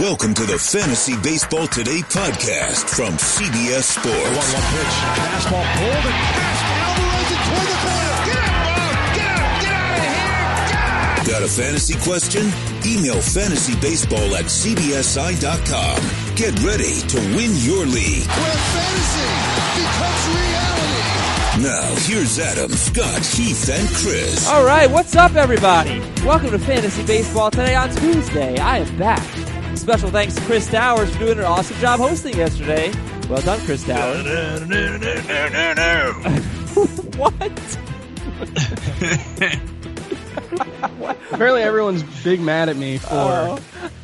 Welcome to the Fantasy Baseball Today podcast from CBS Sports. 1 1 pitch. Fastball pulled and passed. Alvarez and toward the corner. Get out, Bob! Get out! Get out of here! Get Got a fantasy question? Email fantasybaseball at cbsi.com. Get ready to win your league. Where fantasy becomes reality. Now, here's Adam, Scott, Heath, and Chris. All right, what's up, everybody? Welcome to Fantasy Baseball today on Tuesday. I am back. Special thanks to Chris Towers for doing an awesome job hosting yesterday. Well done, Chris Towers. what? Apparently, everyone's big mad at me for Oh.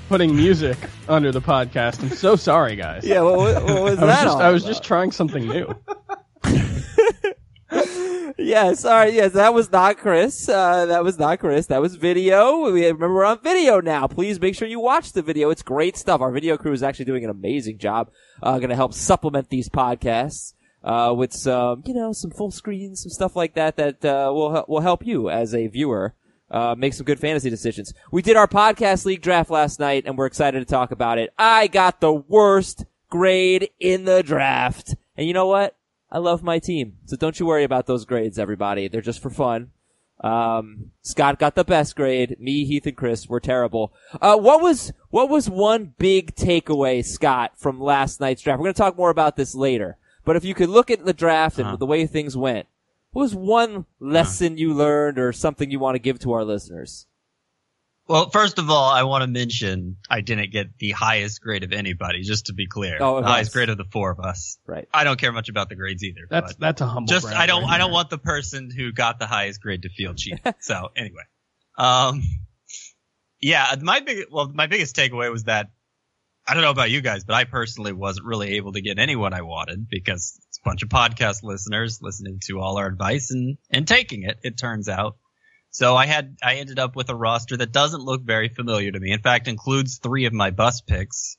putting music under the podcast. I'm so sorry, guys. Yeah, what, what, what was I was that? just all I was about? just trying something new. Yes, all right, yes, that was not Chris. Uh, that was not Chris. That was video. We remember we're on video now. Please make sure you watch the video. It's great stuff. Our video crew is actually doing an amazing job. Uh, going to help supplement these podcasts uh, with some, you know, some full screens, some stuff like that that uh, will will help you as a viewer. Uh, make some good fantasy decisions. We did our podcast league draft last night and we're excited to talk about it. I got the worst grade in the draft. And you know what? I love my team. So don't you worry about those grades, everybody. They're just for fun. Um, Scott got the best grade. Me, Heath, and Chris were terrible. Uh, what was, what was one big takeaway, Scott, from last night's draft? We're going to talk more about this later. But if you could look at the draft and the way things went, what was one lesson you learned or something you want to give to our listeners? Well, first of all, I want to mention I didn't get the highest grade of anybody, just to be clear. Oh, the highest grade of the four of us. Right. I don't care much about the grades either. That's but that's a humble. just I don't right I don't there. want the person who got the highest grade to feel cheap. so anyway, um, yeah, my big well my biggest takeaway was that I don't know about you guys, but I personally wasn't really able to get anyone I wanted because it's a bunch of podcast listeners listening to all our advice and and taking it. It turns out. So I had I ended up with a roster that doesn't look very familiar to me. In fact, includes three of my bus picks.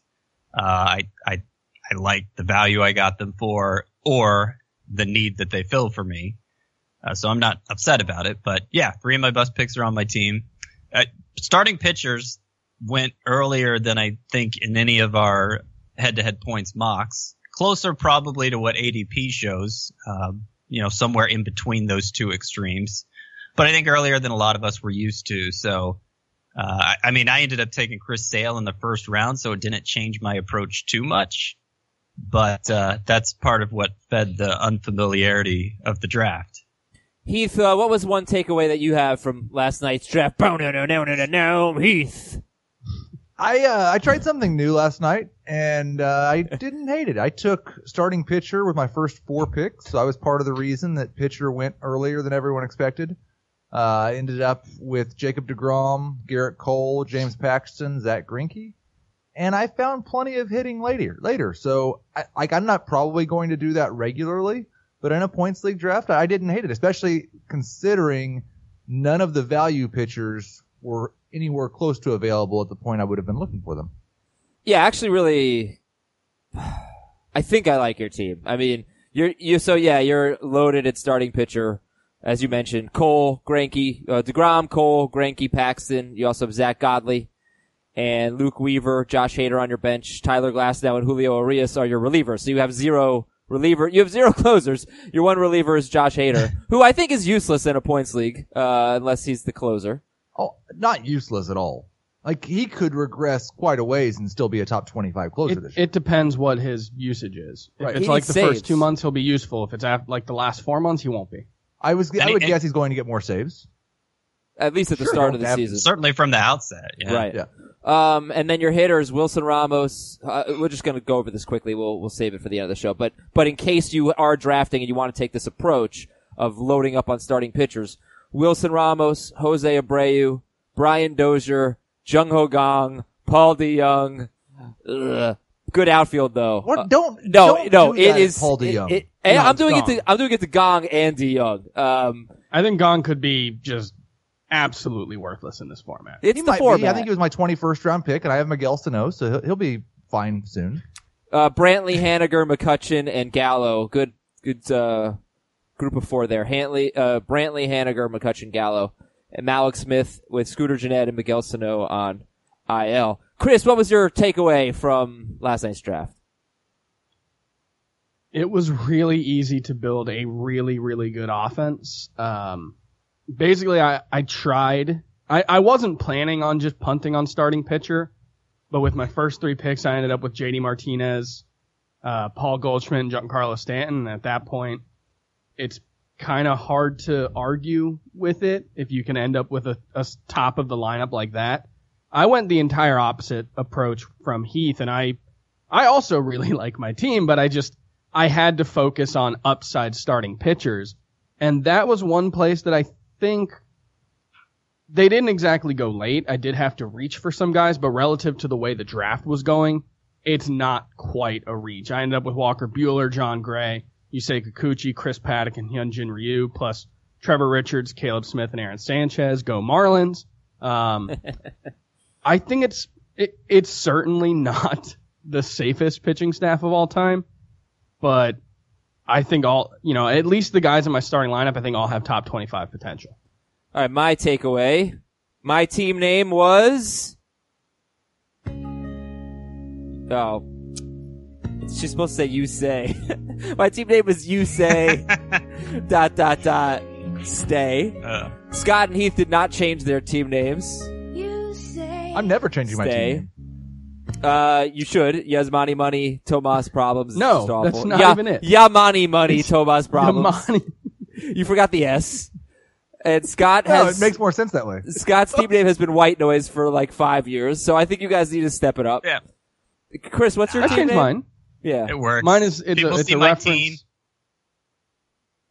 Uh, I I I like the value I got them for, or the need that they fill for me. Uh, so I'm not upset about it. But yeah, three of my bus picks are on my team. Uh, starting pitchers went earlier than I think in any of our head-to-head points mocks. Closer probably to what ADP shows. Um, you know, somewhere in between those two extremes but I think earlier than a lot of us were used to. So, uh, I, I mean, I ended up taking Chris Sale in the first round, so it didn't change my approach too much. But uh, that's part of what fed the unfamiliarity of the draft. Heath, uh, what was one takeaway that you have from last night's draft? Bow, no, no, no, no, no, no, Heath. I uh, I tried something new last night and uh, I didn't hate it. I took starting pitcher with my first four picks, so I was part of the reason that pitcher went earlier than everyone expected. Uh, ended up with Jacob Degrom, Gerrit Cole, James Paxton, Zack Greinke, and I found plenty of hitting later. Later, so I, like I'm not probably going to do that regularly, but in a points league draft, I didn't hate it, especially considering none of the value pitchers were anywhere close to available at the point I would have been looking for them. Yeah, actually, really, I think I like your team. I mean, you're you so yeah, you're loaded at starting pitcher, as you mentioned. Cole, Greinke, uh, Degrom, Cole, Greinke, Paxton. You also have Zack Godley and Luke Weaver, Josh Hader on your bench. Tyler Glasnow and Julio Urias are your relievers. So you have zero reliever. You have zero closers. Your one reliever is Josh Hader, who I think is useless in a points league, uh, unless he's the closer. Oh, not useless at all. Like he could regress quite a ways and still be a top 25 closer It, this year. it depends what his usage is. If Right. it's He like the saves. first two months, he'll be useful. If it's after, like the last four months, he won't be. I was, And he- would and- guess he's going to get more saves. At least at the Sure, start of the season. Certainly from the outset. Yeah. Right. Yeah. Um, and then your hitters, Wilson Ramos. Uh, we're just going to go over this quickly. We'll we'll save it for the end of the show. But but in case you are drafting and you want to take this approach of loading up on starting pitchers, Wilson Ramos, Jose Abreu, Brian Dozier, Jung Ho Kang, Paul DeJong. Ugh. Good outfield though. What? Uh, don't, no, don't no, do it that, is Paul DeJong. it- and No, I'm it's doing it to I'm doing it to Kang and DeJong. Um, I think Kang could be just absolutely worthless in this format. it's he the might format. be. I think he was my 21st round pick, and I have Miguel Sano, so he'll, he'll be fine soon. uh, Brantley, Haniger, McCutchen, and Gallo. Good, good, uh, group of four there. Hantley, uh, Brantley, Haniger, McCutchen, Gallo, and Mallex Smith with Scooter Gennett and Miguel Sano on IL. Chris, what was your takeaway from last night's draft? It was really easy to build a really, really good offense. Um, basically, I, I tried. I, I wasn't planning on just punting on starting pitcher, but with my first three picks, I ended up with JD Martinez, uh, Paul Goldschmidt, and Giancarlo Stanton. At that point, it's kind of hard to argue with it if you can end up with a, a top of the lineup like that. I went the entire opposite approach from Heath, and I, I also really like my team, but I just, I had to focus on upside starting pitchers. And that was one place that I think they didn't exactly go late. I did have to reach for some guys, but relative to the way the draft was going, it's not quite a reach. I ended up with Walker Buehler, Jon Gray, Yusei Kikuchi, Chris Paddack, and Hyunjin Ryu, plus Trevor Richards, Caleb Smith, and Aaron Sanchez. Go Marlins. Um, I think it's it, it's certainly not the safest pitching staff of all time, but I think all you know at least the guys in my starting lineup I think all have top twenty five potential. All right, my takeaway. My team name was. Oh. She's supposed to say you say. my team name was you say. dot dot dot. Stay. Uh, Scott and Heath did not change their team names. I'm never changing my Stay. team. Uh, you should. Yasmani Money, Tomas Problems. No, just awful. that's not Ya- even it. Yamani Money, Tomas Problems. Yamani- You forgot the S. And Scott No, has it makes more sense that way. Scott's team name has been White Noise for like five years, so I think you guys need to step it up. yeah, Chris, what's your I team changed name? mine. Yeah, it works. Mine is it's People a, it's see a my reference. team.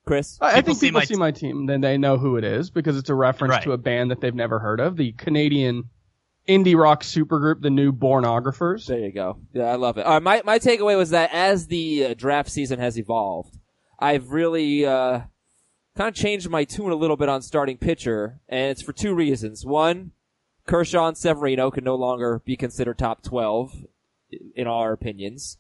Chris. I, I People think see people my see t- my team, then they know who it is because it's a reference Right. to a band that they've never heard of, the Canadian indie rock supergroup, the New Pornographers. There you go. Yeah, I love it. All right, my my takeaway was that as the uh, draft season has evolved, I've really uh, kind of changed my tune a little bit on starting pitcher, and it's for two reasons. One, Kershaw and Severino can no longer be considered top twelve in our opinions.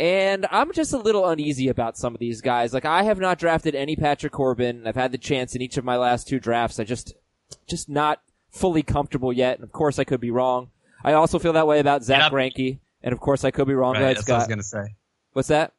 And I'm just a little uneasy about some of these guys. Like I have not drafted any Patrick Corbin. I've had the chance in each of my last two drafts. I just, just not fully comfortable yet. And of course I could be wrong. I also feel that way about Zack. Greinke. And of course I could be wrong. Right, that's what I was gonna say. What's that?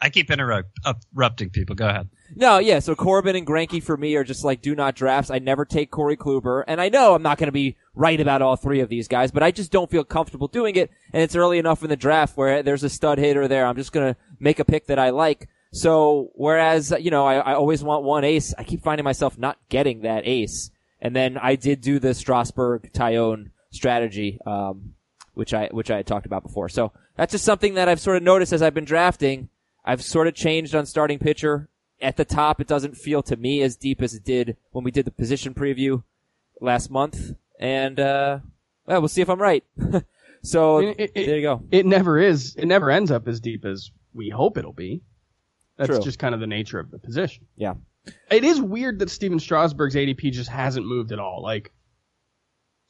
I keep interrupting people. Go ahead. No, yeah, so Corbin and Greinke for me are just like do not drafts. I never take Corey Kluber, and I know I'm not going to be right about all three of these guys, but I just don't feel comfortable doing it, and it's early enough in the draft where there's a stud hitter there. I'm just going to make a pick that I like. So, whereas, you know, I, I always want one ace, I keep finding myself not getting that ace. And then I did do the Strasburg Taillon strategy, um, which I, which I had talked about before. So, that's just something that I've sort of noticed as I've been drafting. I've sort of changed on starting pitcher. At the top, it doesn't feel to me as deep as it did when we did the position preview last month. And, uh, well, we'll see if I'm right. so, it- it- there you go. It never is. It never ends up as deep as we hope it'll be. That's True. just kind of the nature of the position. Yeah. It is weird that Stephen Strasburg's ADP just hasn't moved at all. Like,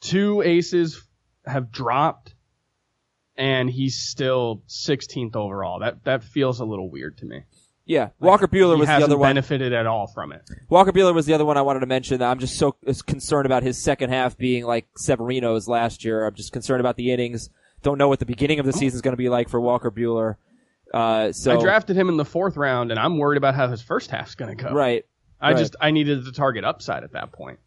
two aces have dropped, and he's still 16th overall. That that feels a little weird to me. Yeah. Walker Buehler he was the other one. benefited at all from it. Walker Buehler was the other one I wanted to mention. I'm just so concerned about his second half being like Severino's last year. I'm just concerned about the innings. Don't know what the beginning of the season is going to be like for Walker Buehler. Uh, so I drafted him in the fourth round, and I'm worried about how his first half's going to go. right. I right. just I needed the target upside at that point.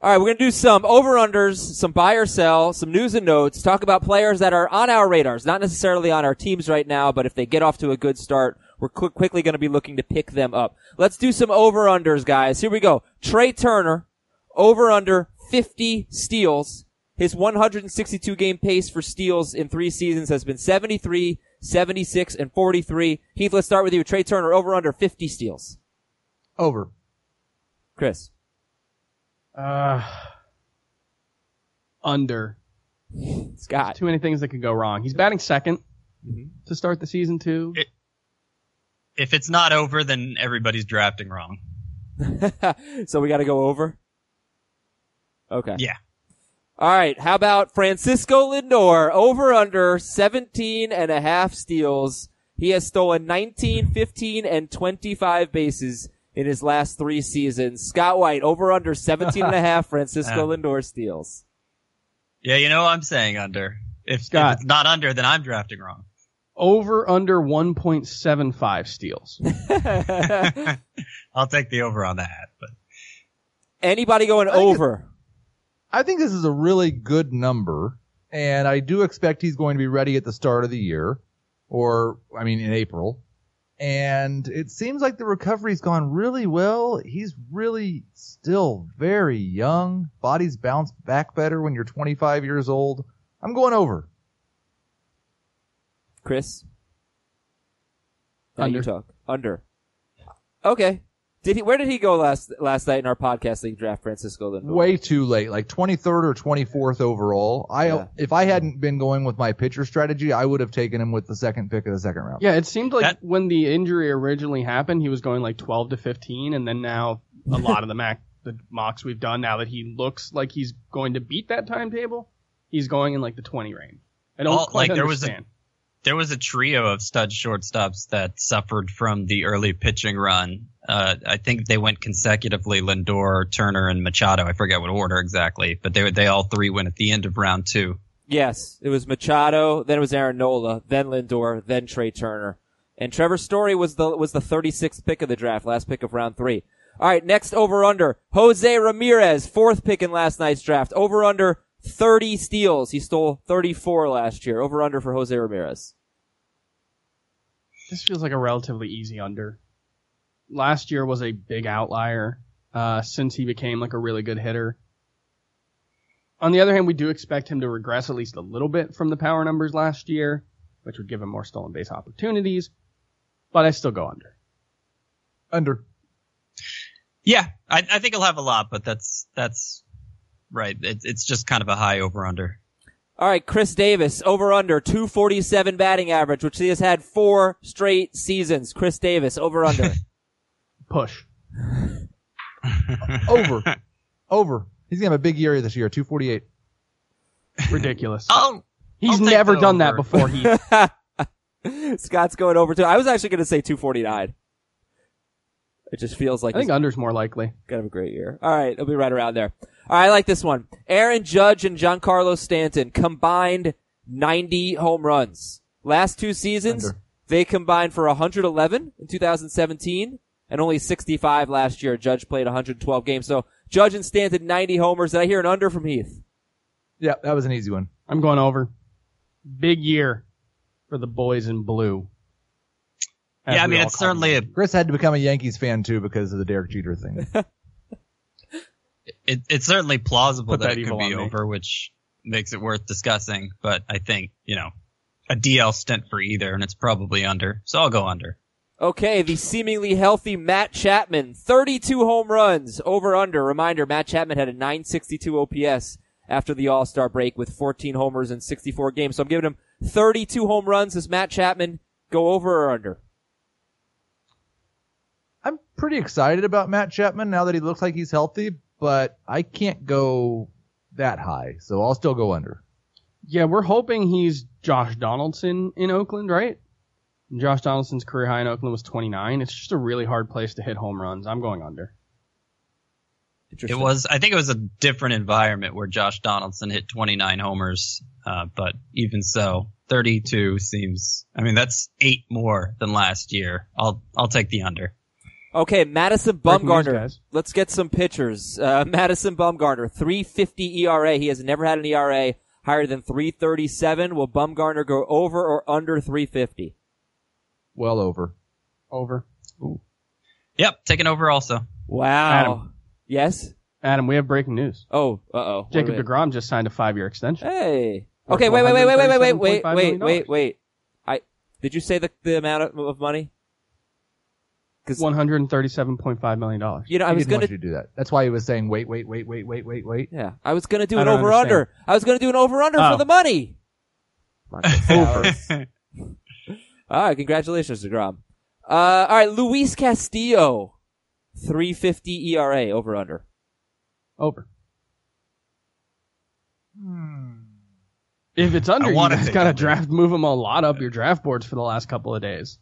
All right, we're gonna do some over unders, some buy or sell, some news and notes. Talk about players that are on our radars, not necessarily on our teams right now, but if they get off to a good start, we're qu- quickly going to be looking to pick them up. Let's do some over unders, guys. Here we go. Trea Turner, over under 50 steals. His 162 game pace for steals in three seasons has been 73, 76, and 43. Heath, let's start with you. Trea Turner, over under 50 steals. Over. Chris. Uh, under. Scott. Too many things that could go wrong. He's batting 2nd Mm-hmm. to start the season too. It- If it's not over, then everybody's drafting wrong. so we got to go over. Okay. Yeah. All right. How about Francisco Lindor over under 17 and a half steals? He has stolen 19, 15, and 25 bases in his last three seasons. Scott White over under 17 and a half Francisco. Lindor steals. Yeah, you know I'm saying under. If, if Scott. it's not under, then I'm drafting wrong. Over under 1.75 steals. I'll take the over on that. But Anybody going I over? I think this is a really good number, and I do expect he's going to be ready at the start of the year, or I mean in April. And it seems like the recovery's gone really well. He's really still very young. Bodies bounce back better when you're 25 years old. I'm going over. Chris? Now you Under. talk. Under. Okay. Did he? Where did he go last last night in our podcast league draft? Francisco Lindor. Way too late, like 23rd or 24th overall. I Yeah. if I hadn't been going with my pitcher strategy, I would have taken him with the second pick of the second round. Yeah, it seemed like That- when the injury originally happened, he was going like 12 to 15, and then now a lot of the mac the mocks we've done now that he looks like he's going to beat that timetable, he's going in like the 20 range. I don't Oh, quite like, there was a- understand. There was a trio of stud shortstops that suffered from the early pitching run. Uh, I think they went consecutively: Lindor, Turner, and Machado. I forget what order exactly, but they they all three went at the end of round two. Yes, it was Machado, then it was Aaron Nola, then Lindor, then Trea Turner, and Trevor Story was the was the 36th pick of the draft, last pick of round three. All right, next over under Jose Ramirez, fourth pick in last night's draft. Over under 30 steals. He stole 34 last year. Over under for Jose Ramirez. This feels like a relatively easy under. Last year was a big outlier uh, since he became like a really good hitter. On the other hand, we do expect him to regress at least a little bit from the power numbers last year, which would give him more stolen base opportunities. But I still go under. Under. Yeah, I, I think he'll have a lot, but that's that's right. It, it's just kind of a high over under. All right, Chris Davis, over under 247 batting average, which he has had four straight seasons. Chris Davis, over under. Push. Over. Over. He's gonna have a big year this year, 248. Ridiculous. Oh, He's I'll never the done that before. He Scott's going over too. I was actually going to say 249. It just feels like I think he's under's more likely. gonna have a great year. All right, it'll be right around there. All right, I like this one. Aaron Judge and Giancarlo Stanton combined 90 home runs. Last two seasons, Under. they combined for 111 in 2017 and only 65 last year. Judge played 112 games. So Judge and Stanton 90 homers. Did I hear an under from Heath? Yeah, that was an easy one. I'm going over. Big year for the boys in blue. As yeah. I mean, it's certainly a Chris had to become a Yankees fan too because of the Derek Jeter thing. it, it's certainly plausible Put that, that it could be on me. over, which makes it worth discussing. But I think you know a DL stint for either, and it's probably under. So I'll go under. Okay, the seemingly healthy Matt Chapman, 32 home runs, over under. Reminder, Matt Chapman had a 962 OPS after the All-Star break with 14 homers in 64 games. So I'm giving him 32 home runs. Does Matt Chapman go over or under? I'm pretty excited about Matt Chapman now that he looks like he's healthy, but I can't go that high, so I'll still go under. Yeah, we're hoping he's Josh Donaldson in Oakland, right? Josh Donaldson's career high in Oakland was 29. It's just a really hard place to hit home runs. I'm going under. It was, I think it was a different environment where Josh Donaldson hit 29 homers, uh, but even so, 32 seems, I mean, that's eight more than last year. I'll, I'll take the under. Okay, Madison Breaking news, Bumgarner. Let's get some pitchers. Uh, Madison Bumgarner, 350 ERA. He has never had an ERA higher than 337. Will Bumgarner go over or under 350? Well over. Over. Ooh. Yep, taking over also. Wow. Adam. Yes? Adam, we have breaking news. Oh, uh-oh. Jacob Wait, wait. DeGrom just signed a five-year extension. Hey. Okay, wait, wait, wait, wait, wait, wait, wait, wait, $137.5 wait, million. wait, wait. I did you say the the amount of, of money? Because $137.5 million. you know, I he was didn't gonna, want you to do that. That's why he was saying wait, wait, wait, wait, wait, wait, wait. yeah, I was gonna do I an don't over under. I was gonna do an over under Oh. for the money. Over. All right, congratulations, Degrom. Uh, all right, Luis Castillo, three fifty ERA over under. Over. If it's under, I you wanna guys take gotta under. draft, move them a lot up your draft boards for the last couple of days.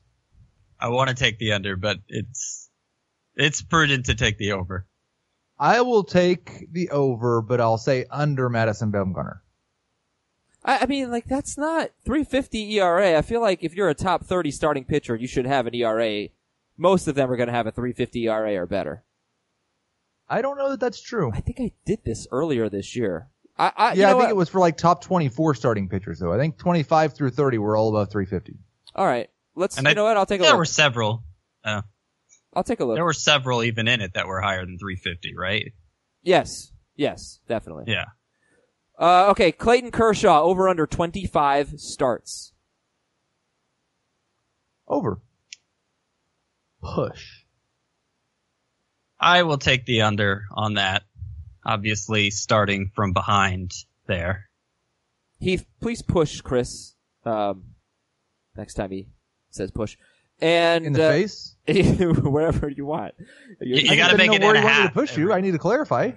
I want to take the under, but it's, it's prudent to take the over. I will take the over, but I'll say under Madison Bumgarner. I, I mean, like that's not 350 ERA. I feel like if you're a top 30 starting pitcher, you should have an ERA. Most of them are going to have a 350 ERA or better. I don't know that that's true. I think I did this earlier this year. I, I you Yeah, I think what? it was for like top 24 starting pitchers though. I think 25 through 30 were all above 350. All right, let's. And you I- know what? I'll take a There look. There were several. I'll take a look. There were several even in it that were higher than 350, right? yes, yes, definitely. Yeah. Uh, okay, Clayton Kershaw over under 25 starts. Over. Push. I will take the under on that. Obviously, starting from behind there. Heath, please push Chris. Um, next time he says push, and In the uh, face? wherever you want. You- I you gotta make know it where in you a wanted half to push you. I need to clarify.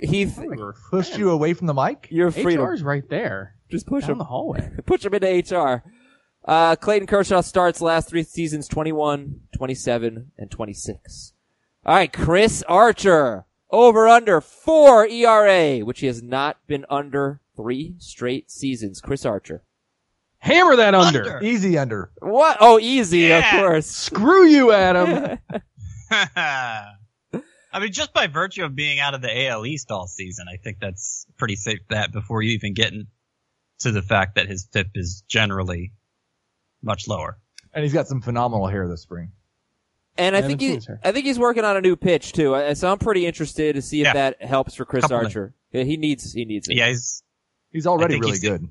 Heath, Pushed you away from the mic? you're free HR to is right there. just push Down him. the hallway. Push him into HR. Uh, Clayton Kershaw starts last three seasons 21, 27, and 26. All right, Chris Archer over under four ERA, which he has not been under three straight seasons. Chris Archer. Hammer that under. Under. Easy under. What? Oh, easy, Yeah. of course. Screw you, Adam. I mean, just by virtue of being out of the AL East all season, I think that's pretty safe that before you even get into the fact that his FIP is generally much lower. And he's got some phenomenal hair this spring. And I Yeah, think he. I think he's working on a new pitch too. So I'm pretty interested to see if Yeah. that helps for Chris Couple Archer. Yeah, he needs, he needs it. Yeah, he's, He's already really he's- good.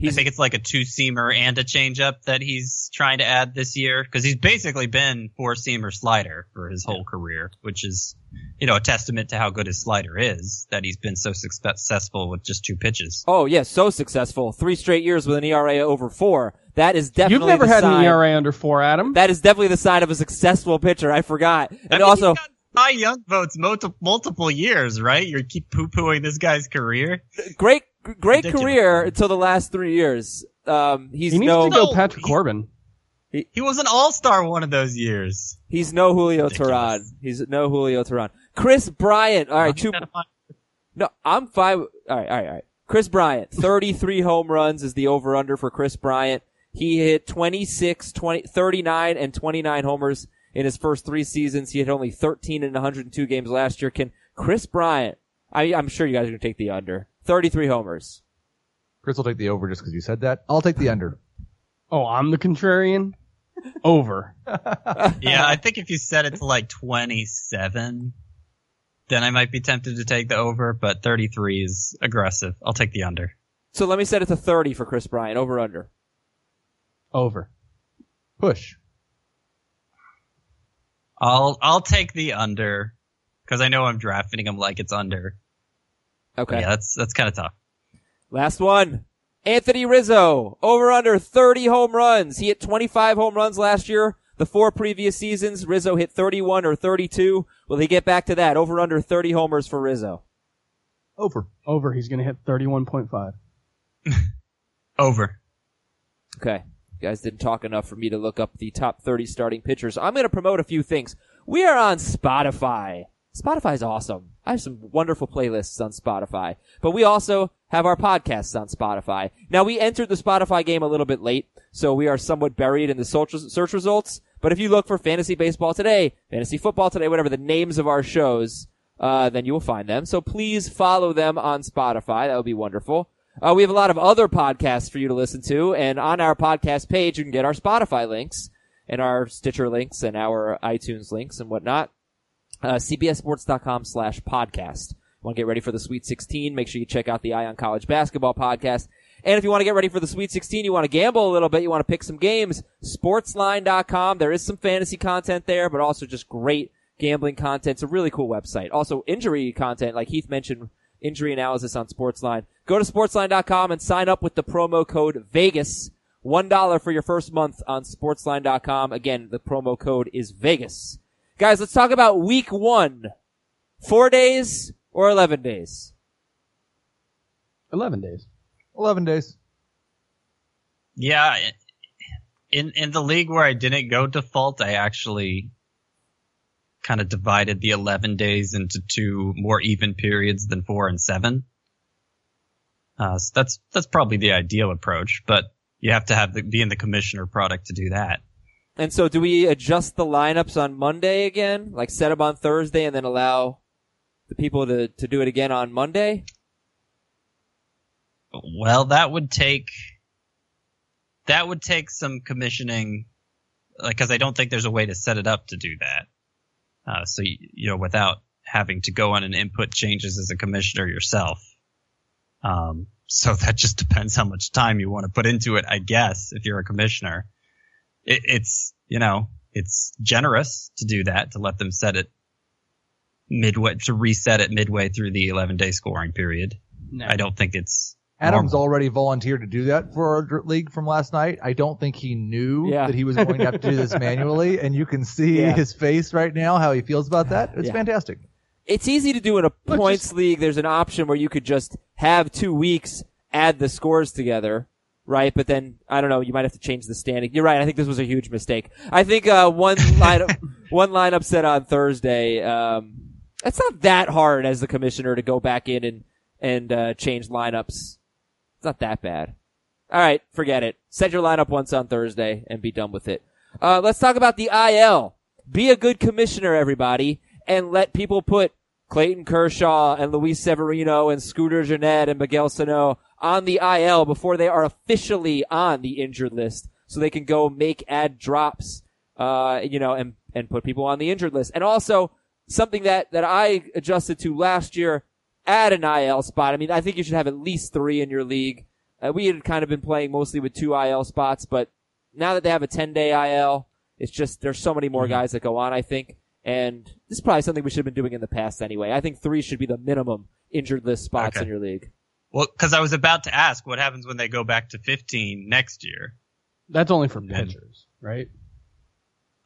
I think it's like a two seamer and a changeup that he's trying to add this year because he's basically been four seamer slider for his whole career, which is, you know, a testament to how good his slider is that he's been so successful with just two pitches. oh yeah, so successful. Three straight years with an ERA over four. That is definitely You've never the had sign, an ERA under four, Adam. That is definitely the sign of a successful pitcher. I forgot. And I mean, also, he's Cy Young votes multiple, multiple years, right? You keep poo pooing this guy's career. great, great Ridiculous. career until the last three years. Um, he's he needs no, to go Patrick he- Corbin. He was an all star one of those years. he's no Julio Ridiculous. Tehran. He's no Julio Teheran. Kris Bryant. All right, two, No, I'm fine. with- All right, all right, all right. Kris Bryant, 33 home runs is the over under for Kris Bryant. He hit 26, 20, 39 and 29 homers in his first three seasons. He had only 13 in 102 games last year. Can Kris Bryant, I, I'm sure you guys are going to take the under. 33 homers. Chris will take the over just because you said that. I'll take the under. Oh, I'm the contrarian. Over. Yeah, I think if you set it to like 27, then I might be tempted to take the over, but 33 is aggressive. I'll take the under. So let me set it to 30 for Kris Bryant, over under. Over. Push. I'll I'll take the under because I know I'm drafting him like it's under. Okay. Yeah, that's that's kind of tough. Last one. Anthony Rizzo, over under 30 home runs. He hit 25 home runs last year. The four previous seasons, Rizzo hit 31 or 32. Will he get back to that? Over under 30 homers for Rizzo. Over. Over. He's going to hit 31.5. Over. Okay. You guys didn't talk enough for me to look up the top 30 starting pitchers. I'm going to promote a few things. We are on Spotify. Spotify's awesome. I have some wonderful playlists on Spotify, but we also have our podcasts on Spotify. Now we entered the Spotify game a little bit late, so we are somewhat buried in the search, results. But if you look for fantasy baseball today, fantasy football today, whatever the names of our shows, uh, then you will find them. So please follow them on Spotify. That would be wonderful. Uh, we have a lot of other podcasts for you to listen to, and on our podcast page, you can get our Spotify links and our Stitcher links and our iTunes links and whatnot. Uh, CBSSports.com slash podcast. Want to get ready for the Sweet 16? Make sure you check out the Eye on College Basketball podcast. And if you want to get ready for the Sweet 16, you want to gamble a little bit, you want to pick some games, sportsline.com. There is some fantasy content there, but also just great gambling content. It's a really cool website. Also injury content, like Heath mentioned, injury analysis on Sportsline. Go to sportsline.com and sign up with the promo code VEGAS. $1 for your first month on sportsline.com. Again, the promo code is VEGAS. Guys, let's talk about week one. Four days or 11 days? 11 days. 11 days. Yeah, in in the league where I didn't go default, I actually kind of divided the 11 days into two more even periods than four and seven. Uh, so that's that's probably the ideal approach, but you have to have the, be in the commissioner product to do that. And so, do we adjust the lineups on Monday again? Like set them on Thursday and then allow the people to, to do it again on Monday? Well, that would take that would take some commissioning, like because I don't think there's a way to set it up to do that. Uh, so you, you know, without having to go on and input changes as a commissioner yourself. Um, so that just depends how much time you want to put into it, I guess, if you're a commissioner. It, it's, you know, it's generous to do that, to let them set it midway, to reset it midway through the 11 day scoring period. No. I don't think it's Adams normal. already volunteered to do that for our league from last night. I don't think he knew Yeah. that he was going to have to do this manually, and you can see Yeah. his face right now how he feels about that. It's Yeah. fantastic. It's easy to do in a points just- league. There's an option where you could just have two weeks, add the scores together, right? But then I don't know. You might have to change the standing. You're right. I think this was a huge mistake. I think uh, one lineup, one lineup set on Thursday. Um, it's not that hard as the commissioner to go back in and and uh, change lineups. It's not that bad. All right, forget it. Set your lineup once on Thursday and be done with it. Uh, let's talk about the IL. Be a good commissioner, everybody, and let people put Clayton Kershaw and Luis Severino and Scooter Gennett and Miguel Sano on the IL before they are officially on the injured list, so they can go make ad drops, uh, you know, and and put people on the injured list. And also something that that I adjusted to last year add an IL spot. I mean, I think you should have at least three in your league. Uh, we had kind of been playing mostly with two IL spots, but now that they have a 10 day IL, it's just, there's so many more guys that go on, I think. And this is probably something we should have been doing in the past anyway. I think three should be the minimum injured list spots Okay. in your league. Well, because I was about to ask what happens when they go back to 15 next year. That's only for pitchers, right?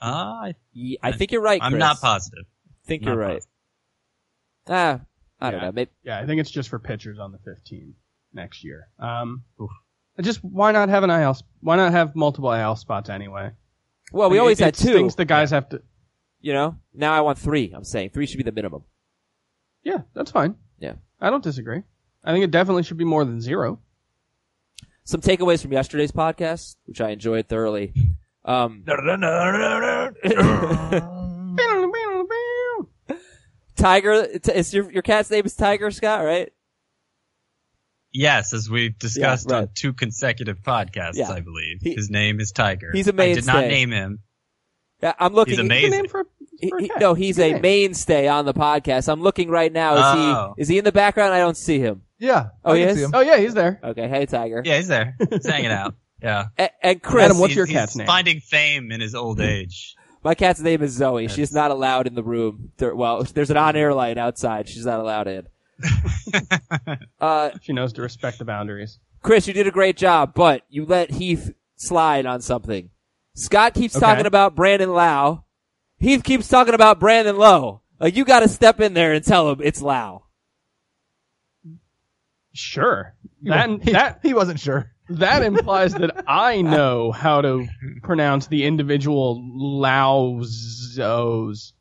Uh, I, Ye- I think you're right, I'm not positive. I think Not you're right. Ah, I don't know. Maybe, Yeah, I think it's just for pitchers on the 15 next year. Um, just why not have an IL? Why not have multiple IL spots anyway? well, we Like, always it, had two, stinks the guys have to. you know? Now I want three. I'm saying three should be the minimum. Yeah, that's fine. Yeah. I don't disagree. I think it definitely should be more than zero. Some takeaways from yesterday's podcast, which I enjoyed thoroughly. Um, Tiger, t- is your your cat's name is Tiger Scott, right? Yes, as we've discussed Yeah, on two consecutive podcasts, Yeah. I believe. He- His name is Tiger. He's a I did not name him. Yeah, I'm looking. He's amazing. Good name for, he- for a he- no, he's Good a name. mainstay on the podcast. I'm looking right now. Is Oh. he is he in the background? I don't see him. Yeah. Oh, I he can is? see him. Oh yeah, he's there. Okay, hey Tiger. Yeah, he's there. He's hanging out. Yeah. A- and Chris, Adam, what's He's- your he's cat's name? Finding fame in his old age. my cat's name is Zoe. She's not allowed in the room. There, well, there's an on-air light outside. She's not allowed in. uh, She knows to respect the boundaries. Chris, you did a great job, but you let Heath slide on something. Scott keeps Okay. talking about Brandon Lau. Heath keeps talking about Brandon Lowe. Like you got to step in there and tell him it's Lau. Sure. That He, that he wasn't sure. that implies that I know how to pronounce the individual Lauzos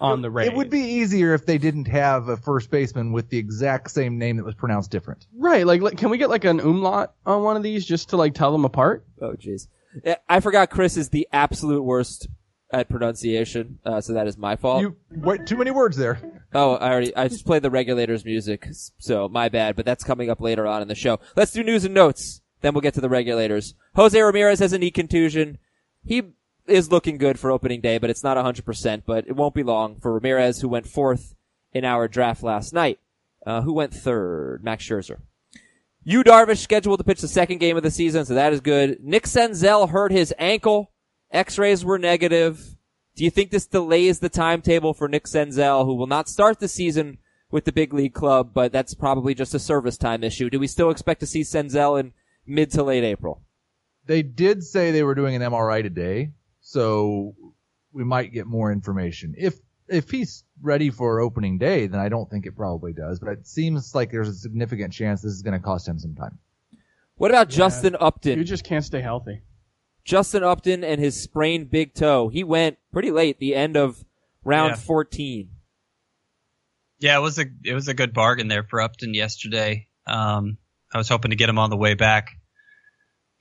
on the Rays. It would be easier if they didn't have a first baseman with the exact same name that was pronounced different. right. Like, like, can we get like an umlaut on one of these just to like tell them apart? Oh, jeez. I forgot Chris is the absolute worst at pronunciation, uh, so that is my fault. You wait, too many words there. Oh, I already, I just played the regulators music, so my bad, but that's coming up later on in the show. Let's do news and notes, then we'll get to the regulators. Jose Ramirez has a knee contusion. He is looking good for opening day, but it's not 100%, but it won't be long for Ramirez, who went fourth in our draft last night. Uh, who went third? Max Scherzer. Yu Darvish scheduled to pitch the second game of the season, so that is good. Nick Senzel hurt his ankle. X-rays were negative. Do you think this delays the timetable for Nick Senzel, who will not start the season with the big league club, but that's probably just a service time issue? Do we still expect to see Senzel in mid to late April? They did say they were doing an MRI today, so we might get more information. If if he's ready for opening day, then I don't think it probably does. But it seems like there's a significant chance this is going to cost him some time. What about Justin Upton? You just can't stay healthy. Justin Upton and his sprained big toe. He went pretty late, the end of round Yeah. 14. Yeah, it was a it was a good bargain there for Upton yesterday. Um, I was hoping to get him on the way back.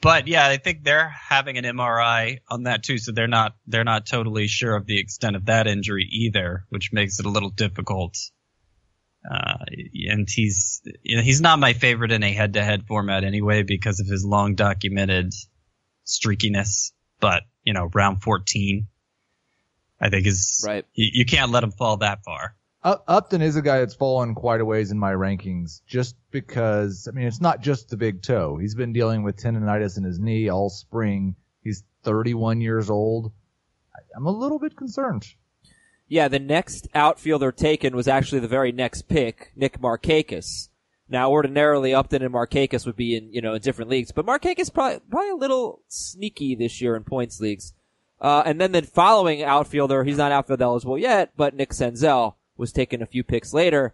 But yeah, I think they're having an MRI on that too, so they're not they're not totally sure of the extent of that injury either, which makes it a little difficult. Uh, and he's you know he's not my favorite in a head-to-head format anyway because of his long documented streakiness. But you know, round 14, I think is Right. You, you can't let him fall that far. Up- Upton is a guy that's fallen quite a ways in my rankings just because, I mean, it's not just the big toe. He's been dealing with tendonitis in his knee all spring. He's 31 years old. I- I'm a little bit concerned. Yeah, the next outfielder taken was actually the very next pick, Nick Markakis. Now, ordinarily, Upton and Markakis would be in, you know, in different leagues, but Markakis probably, probably a little sneaky this year in points leagues. Uh, and then the following outfielder, he's not outfield eligible yet, but Nick Senzel was taken a few picks later.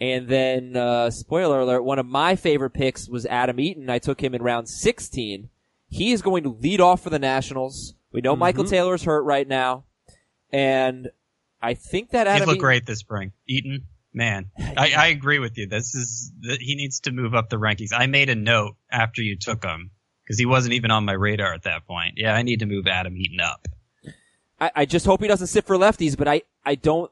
And then, uh, spoiler alert, one of my favorite picks was Adam Eaton. I took him in round 16. He is going to lead off for the Nationals. We know Michael Taylor's hurt right now. And I think that Adam looked Eaton, great this spring. Eaton, man, I, I agree with you. This is he needs to move up the rankings. I made a note after you took him because he wasn't even on my radar at that point. Yeah, I need to move Adam Eaton up. I, I just hope he doesn't sit for lefties, but I, I don't,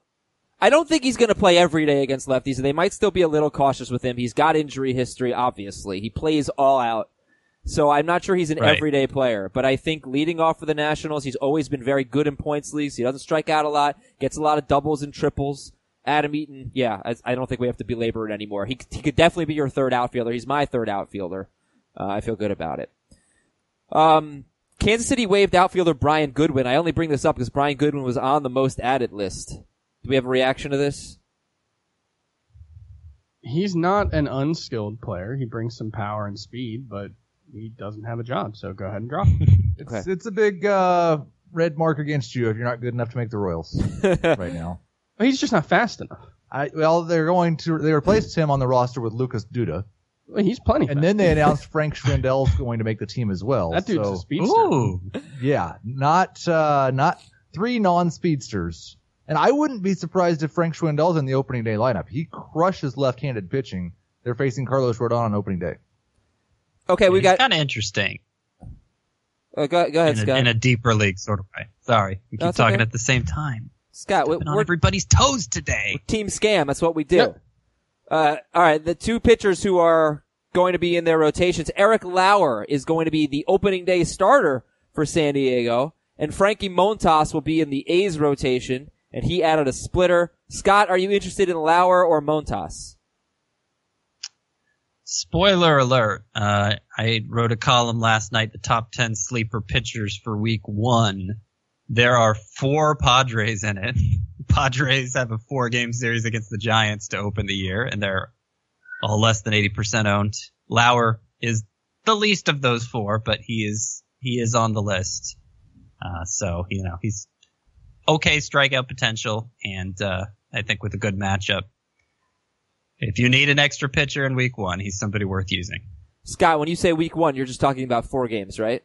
I don't think he's going to play every day against lefties. And they might still be a little cautious with him. He's got injury history, obviously. He plays all out. So I'm not sure he's an Right. everyday player, but I think leading off for the Nationals, he's always been very good in points leagues. He doesn't strike out a lot, gets a lot of doubles and triples. Adam Eaton, yeah, I, I don't think we have to belabor it anymore. He, he could definitely be your third outfielder. He's my third outfielder. Uh, I feel good about it. Um, Kansas City waived outfielder Brian Goodwin. I only bring this up because Brian Goodwin was on the most added list. Do we have a reaction to this? He's not an unskilled player. He brings some power and speed, but he doesn't have a job. So go ahead and drop him. It's, Okay. it's a big, uh, red mark against you if you're not good enough to make the Royals right now. He's just not fast enough. I, well, they're going to, they replaced him on the roster with Lucas Duda. Well, He's plenty. And fast. then they announced Frank Schwindel's going to make the team as well. that dude's so, a speedster. Ooh, Yeah, not uh, not three non-speedsters. And I wouldn't be surprised if Frank Schwindel's in the opening day lineup. He crushes left-handed pitching. They're facing Carlos Rodon on opening day. Okay, we got. kind of interesting Uh, go, go ahead, in a, Scott. in a deeper league sort of way. Sorry, we keep That's talking okay. at the same time. Scott, we, Been on we're everybody's toes today. team scam. That's what we do. Yep. Uh, all right, the two pitchers who are going to be in their rotations. Eric Lauer is going to be the opening day starter for San Diego, and Frankie Montas will be in the A's rotation, and he added a splitter. Scott, are you interested in Lauer or Montas? Spoiler alert. Uh, I wrote a column last night, the top 10 sleeper pitchers for week one. There are four Padres in it. Padres have a four game series against the Giants to open the year, and they're all less than 80% owned. Lauer is the least of those four, but he is, he is on the list. Uh, so, you know, he's okay strikeout potential, and, uh, I think with a good matchup, if you need an extra pitcher in week one, he's somebody worth using. Scott, when you say week one, you're just talking about four games, right?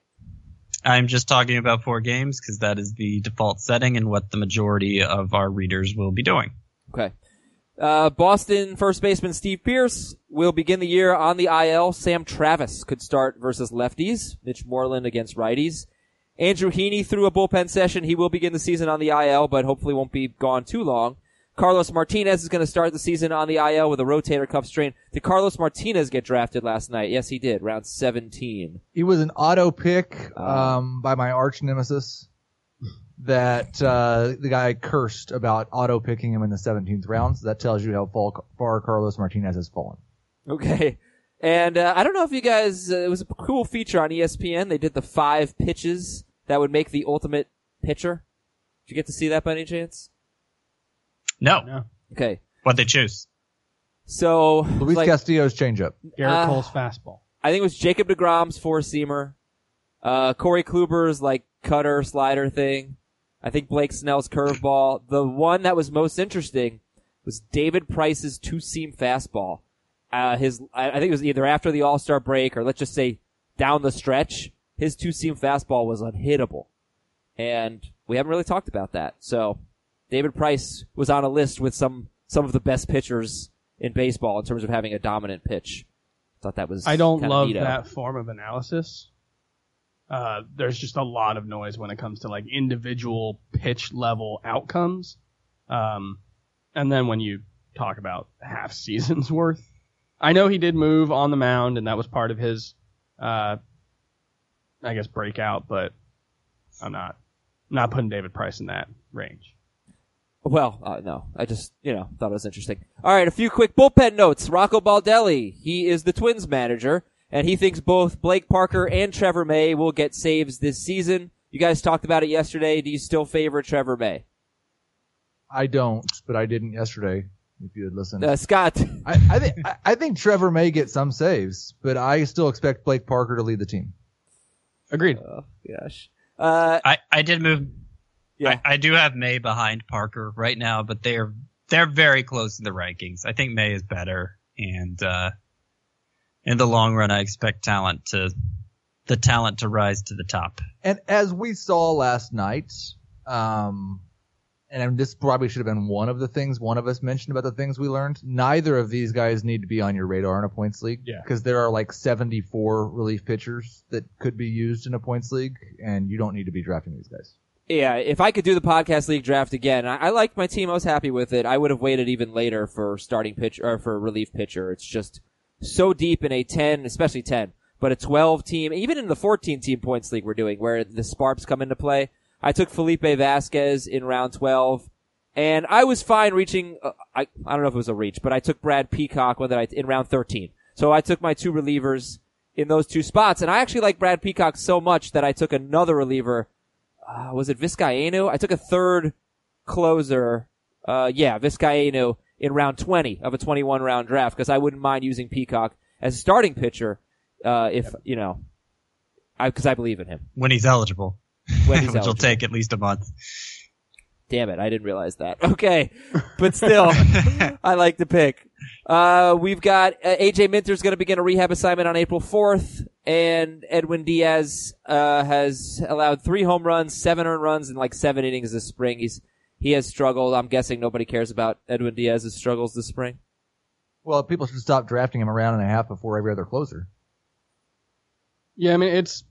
I'm just talking about four games because that is the default setting and what the majority of our readers will be doing. Okay. Uh, Boston first baseman Steve Pearce will begin the year on the IL. Sam Travis could start versus lefties. Mitch Moreland against righties. Andrew Heaney threw a bullpen session. He will begin the season on the IL, but hopefully won't be gone too long. Carlos Martinez is going to start the season on the IL with a rotator cuff strain. Did Carlos Martinez get drafted last night? Yes, he did. Round 17. He was an auto pick um, by my arch nemesis that uh, the guy cursed about auto picking him in the 17th round. So that tells you how far, Carlos Martinez has fallen. Okay. And uh, I don't know if you guys, uh, it was a cool feature on ESPN. They did the five pitches that would make the ultimate pitcher. Did you get to see that by any chance? No, No. Okay. what they choose. So, Luis like, Castillo's changeup. Gerrit Uh, Cole's fastball. I think it was Jacob DeGrom's four seamer, uh, Corey Kluber's like cutter slider thing. I think Blake Snell's curveball. The one that was most interesting was David Price's two seam fastball. Uh, his, I I think it was either after the All Star break or let's just say down the stretch. His two seam fastball was unhittable. And we haven't really talked about that. So David Price was on a list with some, some of the best pitchers in baseball in terms of having a dominant pitch. thought that was I don't love neato. that form of analysis. Uh, there's just a lot of noise when it comes to like individual pitch level outcomes. Um, and then when you talk about half seasons worth, I know he did move on the mound and that was part of his, uh, I guess breakout, but I'm not, not putting David Price in that range. Well, uh, no, I just you know thought it was interesting. All right, a few quick bullpen notes. Rocco Baldelli, he is the Twins manager, and he thinks both Blake Parker and Trevor May will get saves this season. You guys talked about it yesterday. Do you still favor Trevor May? I don't, but I didn't yesterday. If you had listened, Uh, Scott, I, I think I, I think Trevor may get some saves, but I still expect Blake Parker to lead the team. Agreed. oh gosh, uh, I, I did move. Yeah. I, I do have May behind Parker right now, but they're they're very close in the rankings. I think May is better, and uh, in the long run, I expect talent to the talent to rise to the top. And as we saw last night, um, and this probably should have been one of the things one of us mentioned about the things we learned. Neither of these guys need to be on your radar in a points league. Yeah. Because there are like 74 relief pitchers that could be used in a points league, and you don't need to be drafting these guys. Yeah, if I could do the podcast league draft again, I, I liked my team. I was happy with it. I would have waited even later for starting pitcher or for relief pitcher. It's just so deep in a 10, especially 10, but a 12 team, even in the 14 team points league we're doing where the Sparps come into play. I took Felipe Vasquez in round 12 and I was fine reaching, uh, I, I don't know if it was a reach, but I took Brad Peacock one I, in round 13. So I took my two relievers in those two spots and I actually like Brad Peacock so much that I took another reliever uh, was it Vizcaino? I took a third closer. Uh, yeah, Vizcaino in round 20 of a 21 round draft because I wouldn't mind using Peacock as a starting pitcher, uh, if, you know, I, cause I believe in him. when he's eligible, When he's which will take at least a month. Damn it, I didn't realize that. Okay, but still, I like the pick. Uh, we've got uh, AJ Minter's going to begin a rehab assignment on April 4th, and Edwin Diaz uh, has allowed three home runs, seven earned runs, in like seven innings this spring. He's he has struggled. I'm guessing nobody cares about Edwin Diaz's struggles this spring. Well, people should stop drafting him around and a half before every other closer. Yeah, I mean it's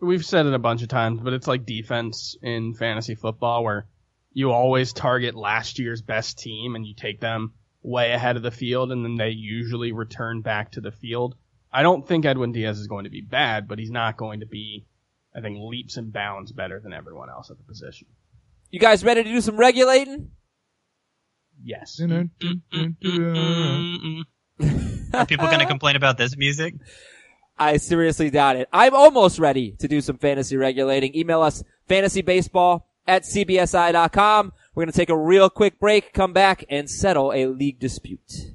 we've said it a bunch of times, but it's like defense in fantasy football where you always target last year's best team and you take them way ahead of the field and then they usually return back to the field. I don't think Edwin Diaz is going to be bad, but he's not going to be I think leaps and bounds better than everyone else at the position. You guys ready to do some regulating? Yes. Are people going to complain about this music? I seriously doubt it. I'm almost ready to do some fantasy regulating. Email us fantasybaseball at cbsi.com. We're going to take a real quick break, come back, and settle a league dispute.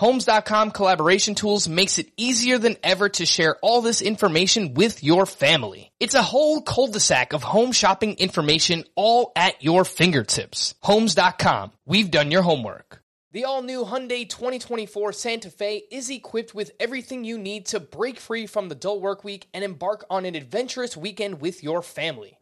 Homes.com collaboration tools makes it easier than ever to share all this information with your family. It's a whole cul-de-sac of home shopping information all at your fingertips. Homes.com. We've done your homework. The all-new Hyundai 2024 Santa Fe is equipped with everything you need to break free from the dull work week and embark on an adventurous weekend with your family.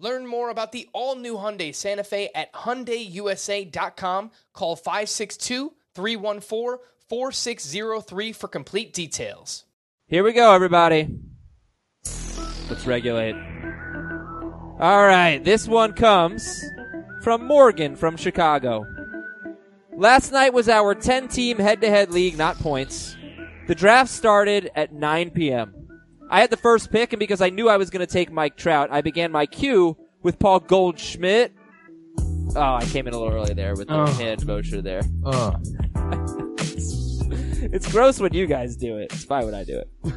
Learn more about the all-new Hyundai Santa Fe at hyundaiusa.com. Call 562-314-4603 for complete details. Here we go, everybody. Let's regulate. All right, this one comes from Morgan from Chicago. Last night was our 10 team head to head league, not points. The draft started at 9 p.m. I had the first pick, and because I knew I was going to take Mike Trout, I began my queue with Paul Goldschmidt. Oh, I came in a little early there with the Oh. hand motion there. Uh, It's gross when you guys do it. It's fine when I do it.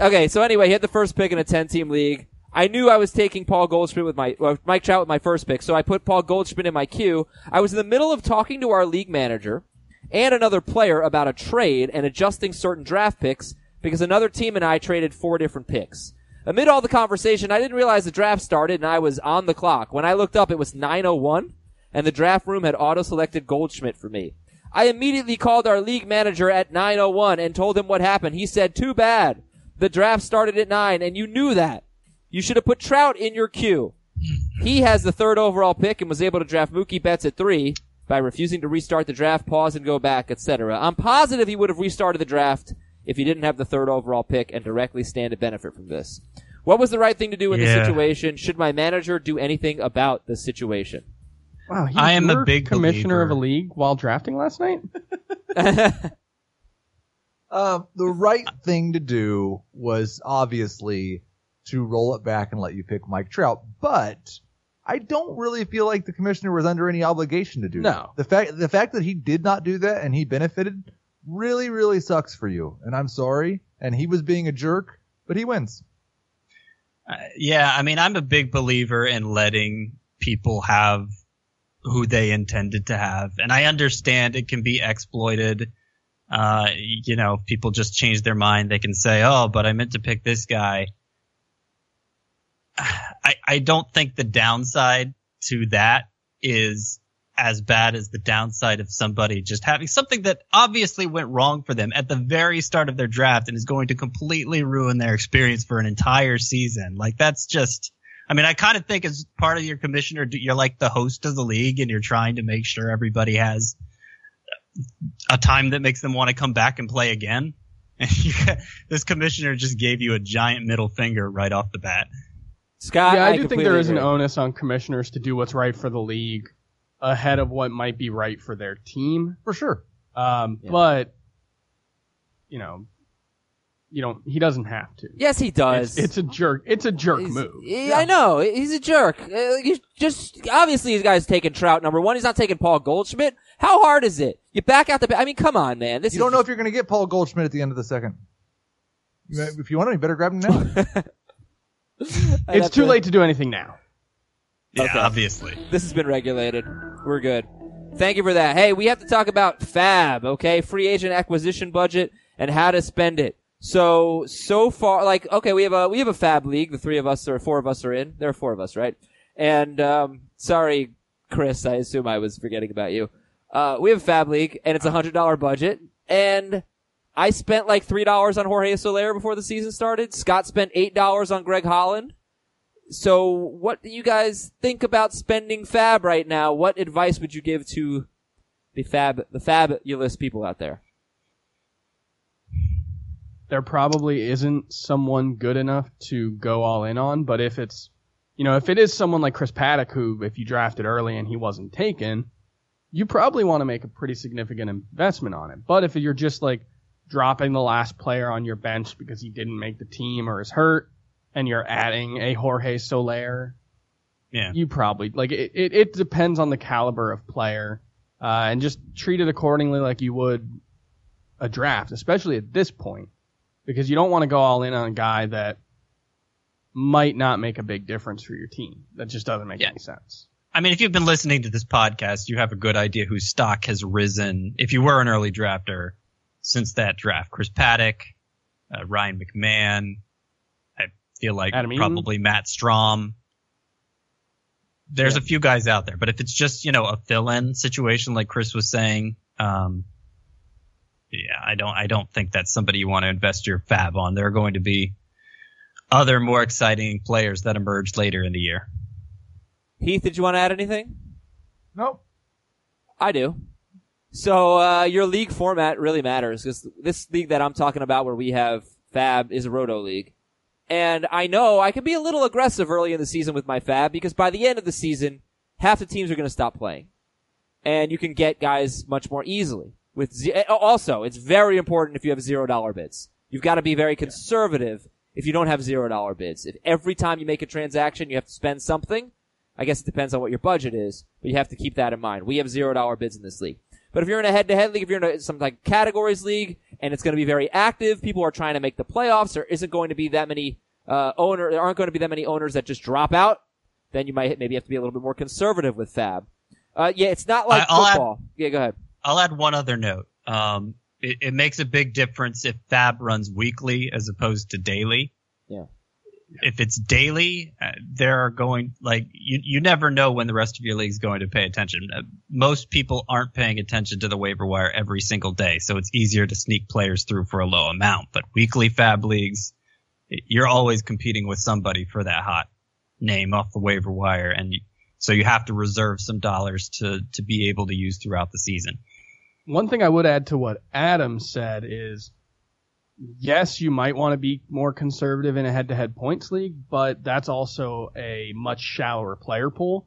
okay, so anyway, he had the first pick in a 10 team league. I knew I was taking Paul Goldschmidt with my, well, Mike Trout with my first pick, so I put Paul Goldschmidt in my queue. I was in the middle of talking to our league manager and another player about a trade and adjusting certain draft picks because another team and I traded four different picks. Amid all the conversation, I didn't realize the draft started and I was on the clock. When I looked up, it was 901 and the draft room had auto-selected Goldschmidt for me. I immediately called our league manager at 901 and told him what happened. He said, too bad. The draft started at 9 and you knew that. You should have put Trout in your queue. He has the third overall pick and was able to draft Mookie Betts at 3 by refusing to restart the draft, pause and go back, etc. I'm positive he would have restarted the draft if you didn't have the third overall pick and directly stand to benefit from this. What was the right thing to do in Yeah. this situation? Should my manager do anything about the situation? Wow, he I am a your big commissioner of a league while drafting last night. Um, the right thing to do was obviously to roll it back and let you pick Mike Trout, but I don't really feel like the commissioner was under any obligation to do No. that. The fact the fact that he did not do that and he benefited really really sucks for you, and I'm sorry. And he was being a jerk, but he wins. Uh, yeah, I mean, I'm a big believer in letting people have who they intended to have, and I understand it can be exploited. Uh, you know, people just change their mind, they can say, "Oh, but I meant to pick this guy." I I don't think the downside to that is as bad as the downside of somebody just having something that obviously went wrong for them at the very start of their draft and is going to completely ruin their experience for an entire season. Like that's just, I mean, I kind of think as part of your commissioner, you're like the host of the league and you're trying to make sure everybody has a time that makes them want to come back and play again. And you, this commissioner just gave you a giant middle finger right off the bat. Scott, yeah, I, do think completely there is an onus on commissioners to do what's right for the league ahead of what might be right for their team. For sure. Um, Yeah. But you know, you don't. He doesn't have to. Yes, he does. It's, it's a jerk. It's a jerk He's- move. yeah, I know. He's a jerk. Uh, he's just obviously this guy's taking Trout number one. He's not taking Paul Goldschmidt. How hard is it? You back out the. I mean, come on, man. This You is don't know if you're going to get Paul Goldschmidt at the end of the second. If you want him, you better grab him now. It's too to- late to do anything now. Yeah, Okay. obviously. This has been regulated. We're good. Thank you for that. Hey, we have to talk about Fab, okay? Free agent acquisition budget and how to spend it. So, so far, like, okay, we have a, we have a Fab league. The three of us or four of us are in. There are four of us, right? And, um, sorry, Chris, I assume I was forgetting about you. Uh, we have a Fab league and it's a hundred dollar budget and I spent like three dollars on Jorge Soler before the season started. Scott spent eight dollars on Greg Holland. So, what do you guys think about spending Fab right now? What advice would you give to the Fab, the fabulous people out there? There probably isn't someone good enough to go all in on, but if it's, you know, if it is someone like Chris Paddack, who if you drafted early and he wasn't taken, you probably want to make a pretty significant investment on it. But if you're just like dropping the last player on your bench because he didn't make the team or is hurt, and you're adding a Jorge Soler, Yeah. you probably like it. It, it depends on the caliber of player, uh, and just treat it accordingly, like you would a draft, especially at this point, because you don't want to go all in on a guy that might not make a big difference for your team. That just doesn't make Yeah. any sense. I mean, if you've been listening to this podcast, you have a good idea whose stock has risen. If you were an early drafter since that draft, Chris Paddack, uh, Ryan McMahon, feel like Adam Eaton. probably Matt Strahm. There's a few guys out there, but if it's just, you know, a fill-in situation like Chris was saying, um, yeah, I don't, I don't think that's somebody you want to invest your fab on. There are going to be other more exciting players that emerge later in the year. Heath, did you want to add anything? Nope. I do. So uh, your league format really matters because this league that I'm talking about, where we have Fab, is a Roto league, and I know I can be a little aggressive early in the season with my Fab because by the end of the season, half the teams are going to stop playing, and you can get guys much more easily. With ze- also, it's very important if you have zero dollar bids. You've got to be very conservative if you don't have zero dollar bids. If every time you make a transaction you have to spend something, I guess it depends on what your budget is, but you have to keep that in mind. We have zero dollar bids in this league. But if you're in a head-to-head league, if you're in a, some like categories league, and it's going to be very active, people are trying to make the playoffs. There isn't going to be that many uh, owner. There aren't going to be that many owners that just drop out. Then you might maybe have to be a little bit more conservative with Fab. Uh, yeah, it's not like I'll add- football. yeah, go ahead. I'll add one other note. Um, it, it makes a big difference if Fab runs weekly as opposed to daily. Yeah. If it's daily, uh, there are going like you. You never know when the rest of your league's going to pay attention. Uh, most people aren't paying attention to the waiver wire every single day, so it's easier to sneak players through for a low amount. But weekly Fab leagues, you're always competing with somebody for that hot name off the waiver wire, and you, so you have to reserve some dollars to to be able to use throughout the season. One thing I would add to what Adam said is, yes, you might want to be more conservative in a head-to-head points league, but that's also a much shallower player pool.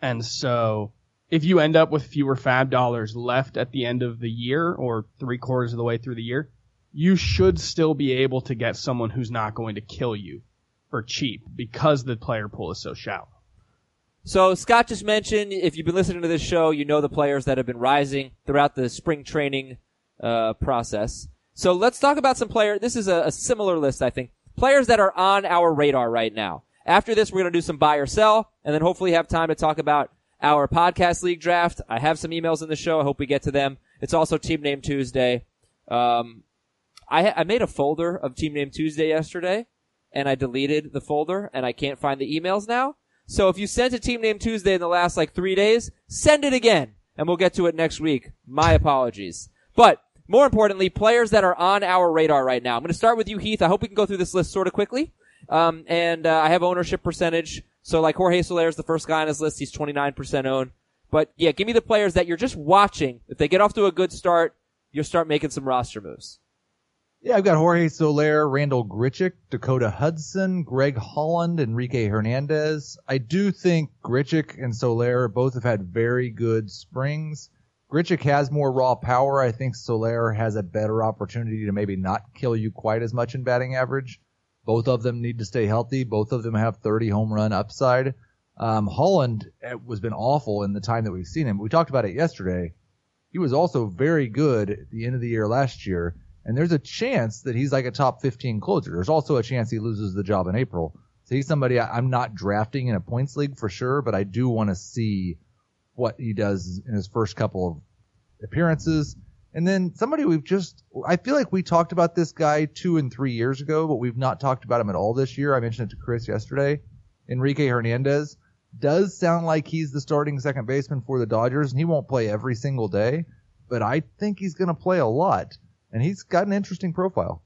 And so if you end up with fewer fab dollars left at the end of the year or three quarters of the way through the year, you should still be able to get someone who's not going to kill you for cheap because the player pool is so shallow. So Scott just mentioned, if you've been listening to this show, you know the players that have been rising throughout the spring training uh, process. So let's talk about some players. This is a, a similar list, I think. Players that are on our radar right now. After this, we're going to do some buy or sell, and then hopefully have time to talk about our podcast league draft. I have some emails in the show. I hope we get to them. It's also Team Name Tuesday. Um, I, I made a folder of Team Name Tuesday yesterday, and I deleted the folder, and I can't find the emails now. So if you sent a Team Name Tuesday in the last like three days, send it again, and we'll get to it next week. My apologies. But more importantly, players that are on our radar right now. I'm going to start with you, Heath. I hope we can go through this list sort of quickly. Um, and uh, I have ownership percentage. So like Jorge Soler is the first guy on his list. He's 29% owned. But yeah, give me the players that you're just watching. If they get off to a good start, you'll start making some roster moves. Yeah, I've got Jorge Soler, Randal Grichuk, Dakota Hudson, Greg Holland, Enrique Hernandez. I do think Gritchick and Soler both have had very good springs. Grichuk has more raw power. I think Soler has a better opportunity to maybe not kill you quite as much in batting average. Both of them need to stay healthy. Both of them have 30 home run upside. Um, Holland eh, was been awful in the time that we've seen him. We talked about it yesterday. He was also very good at the end of the year last year, and there's a chance that he's like a top 15 closer. There's also a chance he loses the job in April. So he's somebody I, I'm not drafting in a points league for sure, but I do want to see what he does in his first couple of appearances. And then somebody we've just, I feel like we talked about this guy two and three years ago, but we've not talked about him at all this year. I mentioned it to Chris yesterday. Enrique Hernandez does sound like he's the starting second baseman for the Dodgers, and he won't play every single day, but I think he's going to play a lot, and he's got an interesting profile.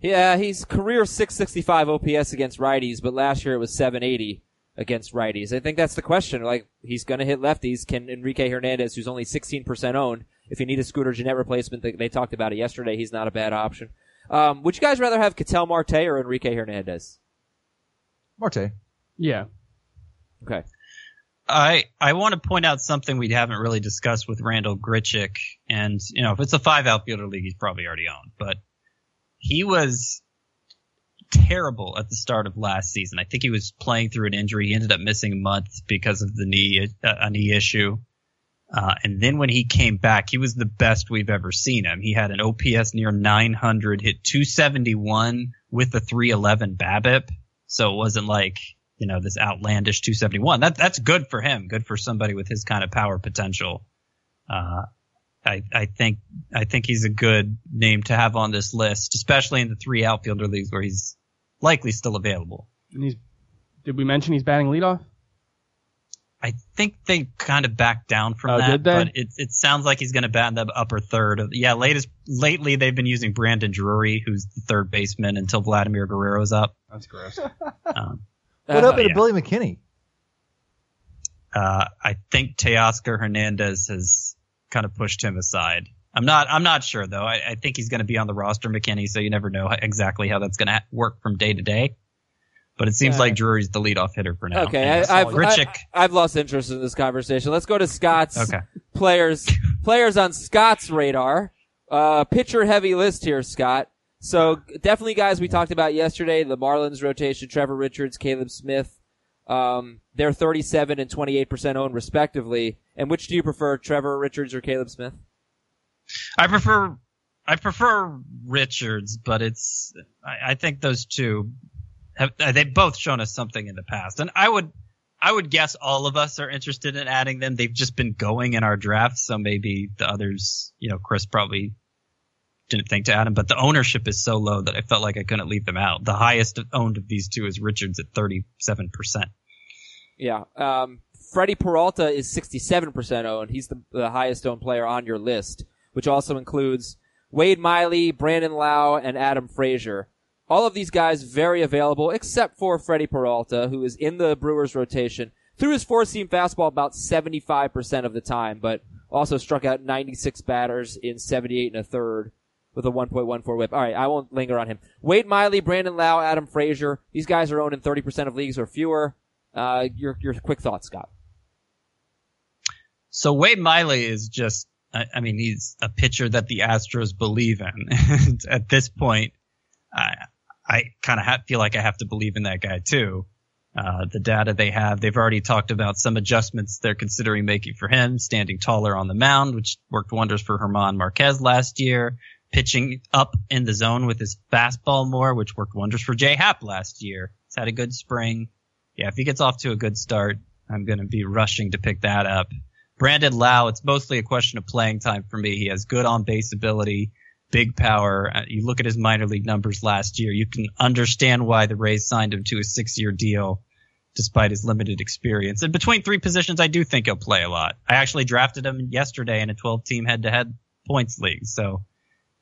Yeah, he's career 665 OPS against righties, but last year it was 780 against righties. I think that's the question. Like, he's gonna hit lefties. Can Enrique Hernandez, who's only 16% owned, if you need a Scooter Gennett replacement, they, they talked about it yesterday, he's not a bad option. Um, would you guys rather have Ketel Marte or Enrique Hernandez? Marte. Yeah. Okay. I I want to point out something we haven't really discussed with Randal Grichuk, and you know if it's a five outfielder league, he's probably already owned, but he was terrible at the start of last season. I think he was playing through an injury. He ended up missing a month because of the knee uh, a knee issue. Uh, and then when he came back, he was the best we've ever seen him. He had an OPS near 900, hit 271 with a 311 BABIP. So it wasn't like you know this outlandish 271. That that's good for him. Good for somebody with his kind of power potential. Uh, I I think I think he's a good name to have on this list, especially in the three outfielder leagues where he's likely still available. And he's, did we mention he's batting leadoff? I think they kind of backed down from Oh, that, did they? but it it sounds like he's going to bat in the upper third. Of, yeah, latest lately they've been using Brandon Drury, who's the third baseman until Vladimir Guerrero's up. That's gross. Um, What Uh, up to yeah. Billy McKinney? Uh, I think Teoscar Hernandez has kind of pushed him aside. I'm not. I'm not sure though. I, I think he's going to be on the roster, McKinney. So you never know exactly how that's going to work from day to day. But it seems Yeah. like Drury's the leadoff hitter for now. Okay, And I, I've, Richick. I, have lost interest in this conversation. Let's go to Scott's Okay. players players on Scott's radar. Uh, pitcher heavy list here, Scott. So definitely guys we talked about yesterday. The Marlins rotation: Trevor Richards, Caleb Smith. Um, they're 37 and 28 percent owned respectively. And which do you prefer, Trevor Richards or Caleb Smith? I prefer I prefer Richards, but it's I, I think those two have uh, they've both shown us something in the past, and I would I would guess all of us are interested in adding them. They've just been going in our drafts, so maybe the others, you know, Chris probably didn't think to add them, but the ownership is so low that I felt like I couldn't leave them out. The highest owned of these two is Richards at thirty seven percent. Yeah. Um, Freddie Peralta is 67% owned. He's the, the highest owned player on your list, which also includes Wade Miley, Brandon Lowe, and Adam Frazier. All of these guys very available, except for Freddie Peralta, who is in the Brewers rotation. Threw his four seam fastball about 75% of the time, but also struck out 96 batters in 78 and a third with a 1.14 whip. All right, I won't linger on him. Wade Miley, Brandon Lowe, Adam Frazier. These guys are owned in 30% of leagues or fewer. Uh, your your quick thoughts, Scott. So Wade Miley is just, I, I mean, he's a pitcher that the Astros believe in. And At this point, I, I kind of ha- feel like I have to believe in that guy too. Uh, the data they have, they've already talked about some adjustments they're considering making for him, standing taller on the mound, which worked wonders for German Marquez last year, pitching up in the zone with his fastball more, which worked wonders for Jay Happ last year. He's had a good spring. Yeah, if he gets off to a good start, I'm going to be rushing to pick that up. Brandon Lowe, it's mostly a question of playing time for me. He has good on base ability, big power. Uh, You look at his minor league numbers last year, you can understand why the Rays signed him to a six year deal despite his limited experience. And between three positions, I do think he'll play a lot. I actually drafted him yesterday in a 12 team head to head points league. So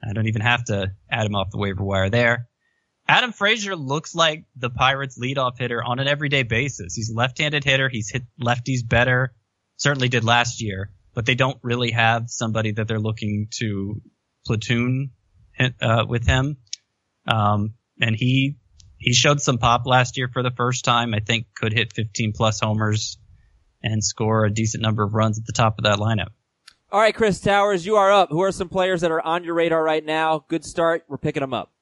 I don't even have to add him off the waiver wire there. Adam Frazier looks like the Pirates leadoff hitter on an everyday basis. He's a left-handed hitter. He's hit lefties better. Certainly did last year, but they don't really have somebody that they're looking to platoon uh, with him. Um, and he he showed some pop last year for the first time. I think could hit 15 plus homers and score a decent number of runs at the top of that lineup. All right, Chris Towers, you are up. Who are some players that are on your radar right now? Good start. We're picking them up.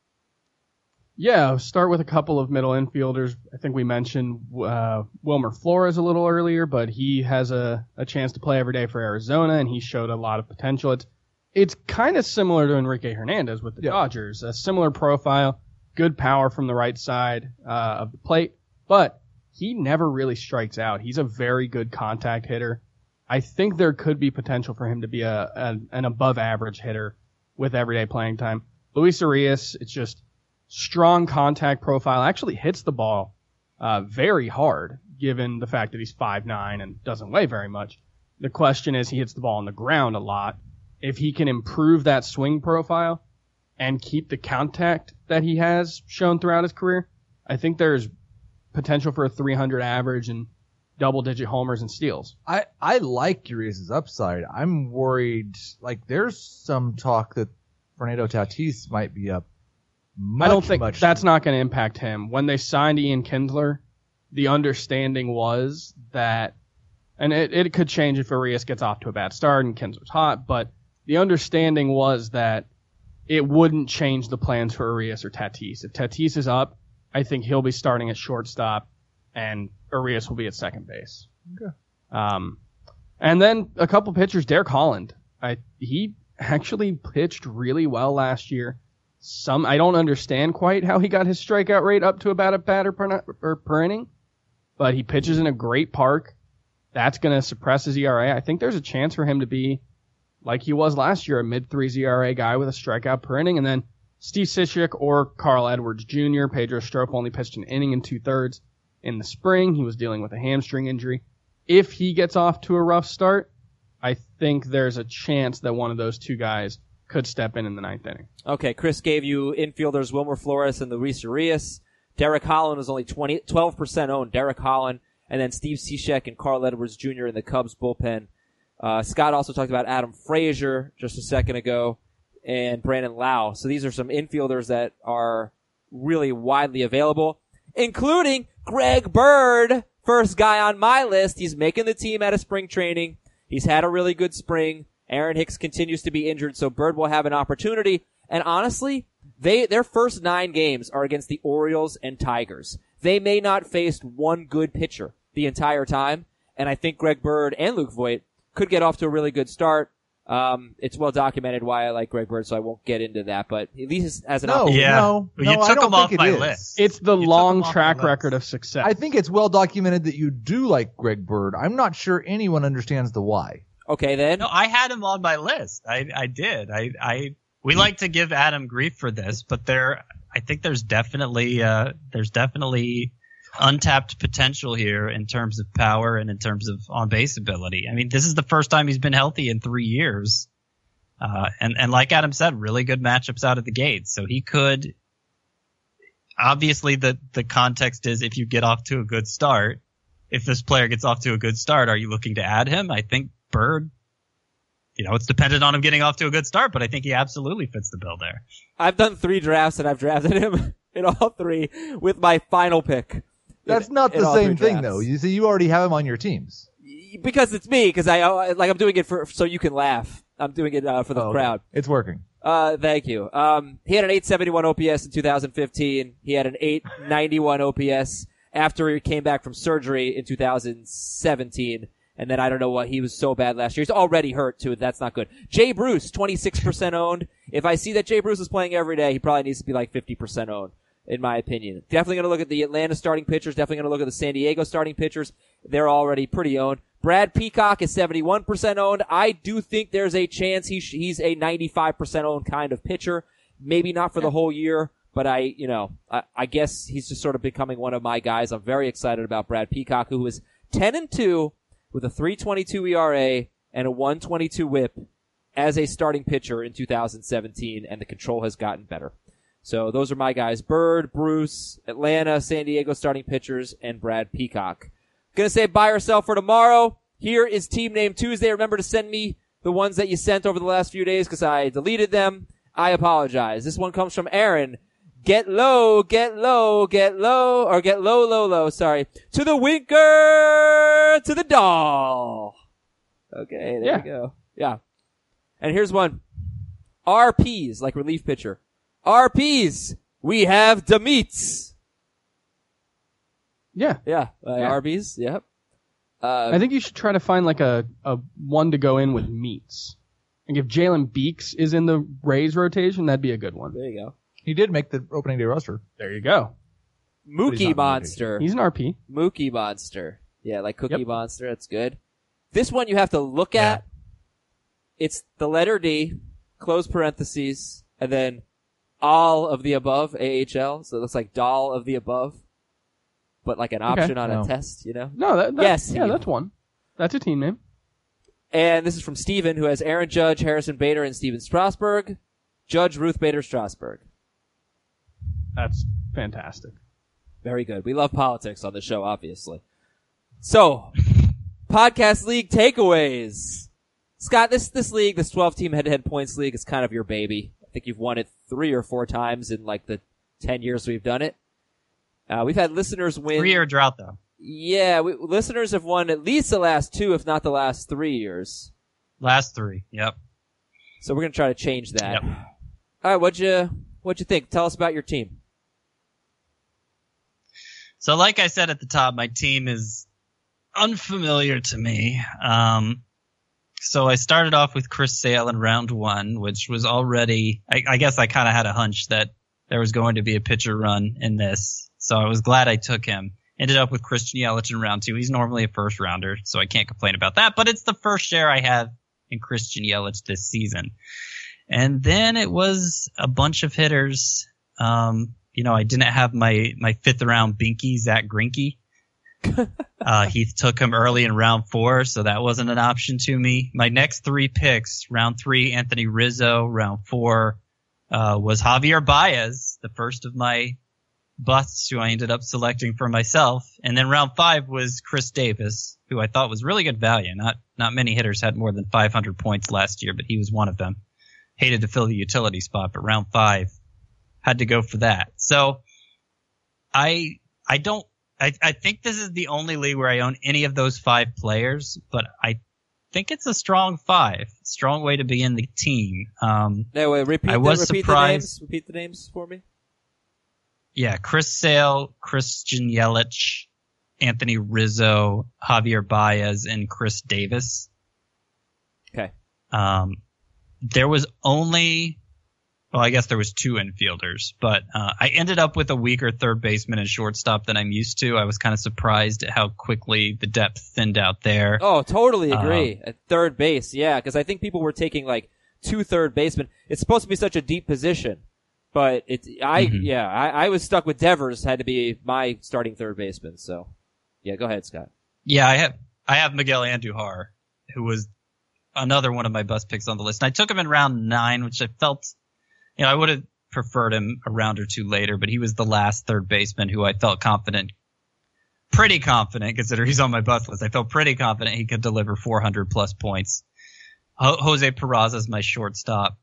Yeah, start with a couple of middle infielders. I think we mentioned uh, Wilmer Flores a little earlier, but he has a, a chance to play every day for Arizona, and he showed a lot of potential. It's it's kind of similar to Enrique Hernandez with the Yeah. Dodgers, a similar profile, good power from the right side uh, of the plate, but he never really strikes out. He's a very good contact hitter. I think there could be potential for him to be a, a an above average hitter with everyday playing time. Luis Arias, it's just strong contact profile, actually hits the ball uh, very hard, given the fact that he's 5'9 and doesn't weigh very much. The question is, he hits the ball on the ground a lot. If he can improve that swing profile and keep the contact that he has shown throughout his career, I think there's potential for a 300 average and double digit homers and steals. I, I like Urias' upside. I'm worried, like, there's some talk that Fernando Tatis might be up. Much, I don't think much that's not going to impact him. When they signed Ian Kinsler, the understanding was that, and it, it could change if Urias gets off to a bad start and Kinsler's hot, but the understanding was that it wouldn't change the plans for Urias or Tatis. If Tatis is up, I think he'll be starting at shortstop and Urias will be at second base. Okay. Um, and then a couple pitchers, Derek Holland. I, he actually pitched really well last year. Some I don't understand quite how he got his strikeout rate up to about a batter per, per inning, but he pitches in a great park. That's going to suppress his ERA. I think there's a chance for him to be like he was last year, a mid three ERA guy with a strikeout per inning. And then Steve Cishek or Carl Edwards Jr. Pedro Strop only pitched an inning and two thirds in the spring. He was dealing with a hamstring injury. If he gets off to a rough start, I think there's a chance that one of those two guys could step in in the ninth inning. Okay, Chris gave you infielders Wilmer Flores and Luis Urias. Derek Holland is only 20, 12% owned. Derek Holland and then Steve Cishek and Carl Edwards Jr. in the Cubs bullpen. Uh, Scott also talked about Adam Frazier just a second ago and Brandon Lowe. So these are some infielders that are really widely available, including Greg Bird, first guy on my list. He's making the team out of spring training. He's had a really good spring. Aaron Hicks continues to be injured, so Bird will have an opportunity. And honestly, they, their first nine games are against the Orioles and Tigers. They may not face one good pitcher the entire time. And I think Greg Bird and Luke Voit could get off to a really good start. Um, it's well documented why I like Greg Bird, so I won't get into that. But at least as an No, opportunity, Yeah. no, You no, I took don't him off think it my is. list. It's the You long track my list. record of success. I think it's well documented that you do like Greg Bird. I'm not sure anyone understands the why. Okay then. No, I had him on my list. I I did. I I we like to give Adam grief for this, but there I think there's definitely uh there's definitely untapped potential here in terms of power and in terms of on base ability. I mean, this is the first time he's been healthy in 3 years. Uh and and like Adam said, really good matchups out of the gate. So he could obviously the the context is if you get off to a good start, if this player gets off to a good start, are you looking to add him? I think Bird, you know, it's dependent on him getting off to a good start, but I think he absolutely fits the bill there. I've done three drafts and I've drafted him in all three with my final pick. That's in- not the same thing, drafts. though. You see, you already have him on your teams. Because it's me, because I uh, like I'm doing it for so you can laugh. I'm doing it uh, for the Oh, okay. crowd. It's working. Uh, thank you. Um, he had an 871 OPS in 2015. He had an 891 OPS after he came back from surgery in 2017. And then I don't know what he was so bad last year. He's already hurt too. That's not good. Jay Bruce, 26% owned. If I see that Jay Bruce is playing every day, he probably needs to be like 50% owned, in my opinion. Definitely going to look at the Atlanta starting pitchers. Definitely going to look at the San Diego starting pitchers. They're already pretty owned. Brad Peacock is 71% owned. I do think there's a chance he sh- he's a 95% owned kind of pitcher. Maybe not for the whole year, but I, you know, I, I guess he's just sort of becoming one of my guys. I'm very excited about Brad Peacock, who is 10 and 2 with a 322 ERA and a 122 whip as a starting pitcher in 2017, and the control has gotten better. So those are my guys. Bird, Bruce, Atlanta, San Diego starting pitchers, and Brad Peacock. Gonna say buy or sell for tomorrow. Here is Team Name Tuesday. Remember to send me the ones that you sent over the last few days because I deleted them. I apologize. This one comes from Aaron. Get low, get low, get low, or get low, low, low, sorry. To the winker, to the doll. Okay, there Yeah. we go. Yeah. And here's one. RPs, like relief pitcher. RPs, we have Demeets. yeah. Yeah, uh, Yeah. RBs, yep. Uh, I think you should try to find like a, a one to go in with meats. Like if Jalen Beeks is in the Rays rotation, that'd be a good one. there you go. He did make the opening day roster. There you go. he's Mookie not Monster. He's an RP. Mookie Monster. Yeah, like Cookie Yep. Monster. That's good. This one you have to look Yeah. at. It's the letter D, close parentheses, and then all of the above, AHL. So it looks like doll of the above, but like an Okay. option on a test, you know? No, that, that Yes, yeah, he- that's one. That's a team name. And this is from Steven, who has Aaron Judge, Harrison Bader, and Stephen Strasburg. Judge, Ruth Bader, Strasburg. That's fantastic. Very good. We love politics on the show, obviously. So, podcast league takeaways. Scott, this this league, this twelve team head to head points league, is kind of your baby. I think you've won it three or four times in like the ten years we've done it. Uh, we've had listeners win. Three year drought though. Yeah, we, listeners have won at least the last two, if not the last three years. Last three. Yep. So we're gonna try to change that. Yep. All right, what'd you what'd you think? Tell us about your team. So, like I said at the top, my team is unfamiliar to me. Um, so I started off with Chris Sale in round one, which was already, I, I guess I kind of had a hunch that there was going to be a pitcher run in this. So I was glad I took him. Ended up with Christian Yelich in round two. He's normally a first rounder, so I can't complain about that, but it's the first share I have in Christian Yelich this season. And then it was a bunch of hitters. Um, you know, I didn't have my, my fifth round Binky, Zack Greinke. uh, Heath took him early in round four, so that wasn't an option to me. My next three picks, round three, Anthony Rizzo, round four, uh, was Javier Baez, the first of my busts who I ended up selecting for myself. And then round five was Chris Davis, who I thought was really good value. Not not many hitters had more than 500 points last year, but he was one of them. Hated to fill the utility spot, but round five had to go for that. So I I don't I, I think this is the only league where I own any of those five players, but I think it's a strong five. Strong way to be in the team. Um, No, wait, repeat, I the, was repeat the surprised- names. Repeat the names for me. yeah, Chris Sale, Christian Yelich, Anthony Rizzo, Javier Baez, and Chris Davis. Okay. Um, there was only, well, I guess there was two infielders, but uh, I ended up with a weaker third baseman and shortstop than I'm used to. I was kind of surprised at how quickly the depth thinned out there. Oh, totally Um, agree. At third base, yeah, because I think people were taking like two third basemen. It's supposed to be such a deep position, but it's I Mhm. yeah I, I was stuck with Devers had to be my starting third baseman. So yeah, go ahead, Scott. Yeah, I have I have Miguel Andujar, who was another one of my best picks on the list. And I took him in round nine, which I felt, you know, I would have preferred him a round or two later, but he was the last third baseman who I felt confident, pretty confident, considering he's on my bus list. I felt pretty confident he could deliver 400 plus points. Ho- Jose Peraza is my shortstop.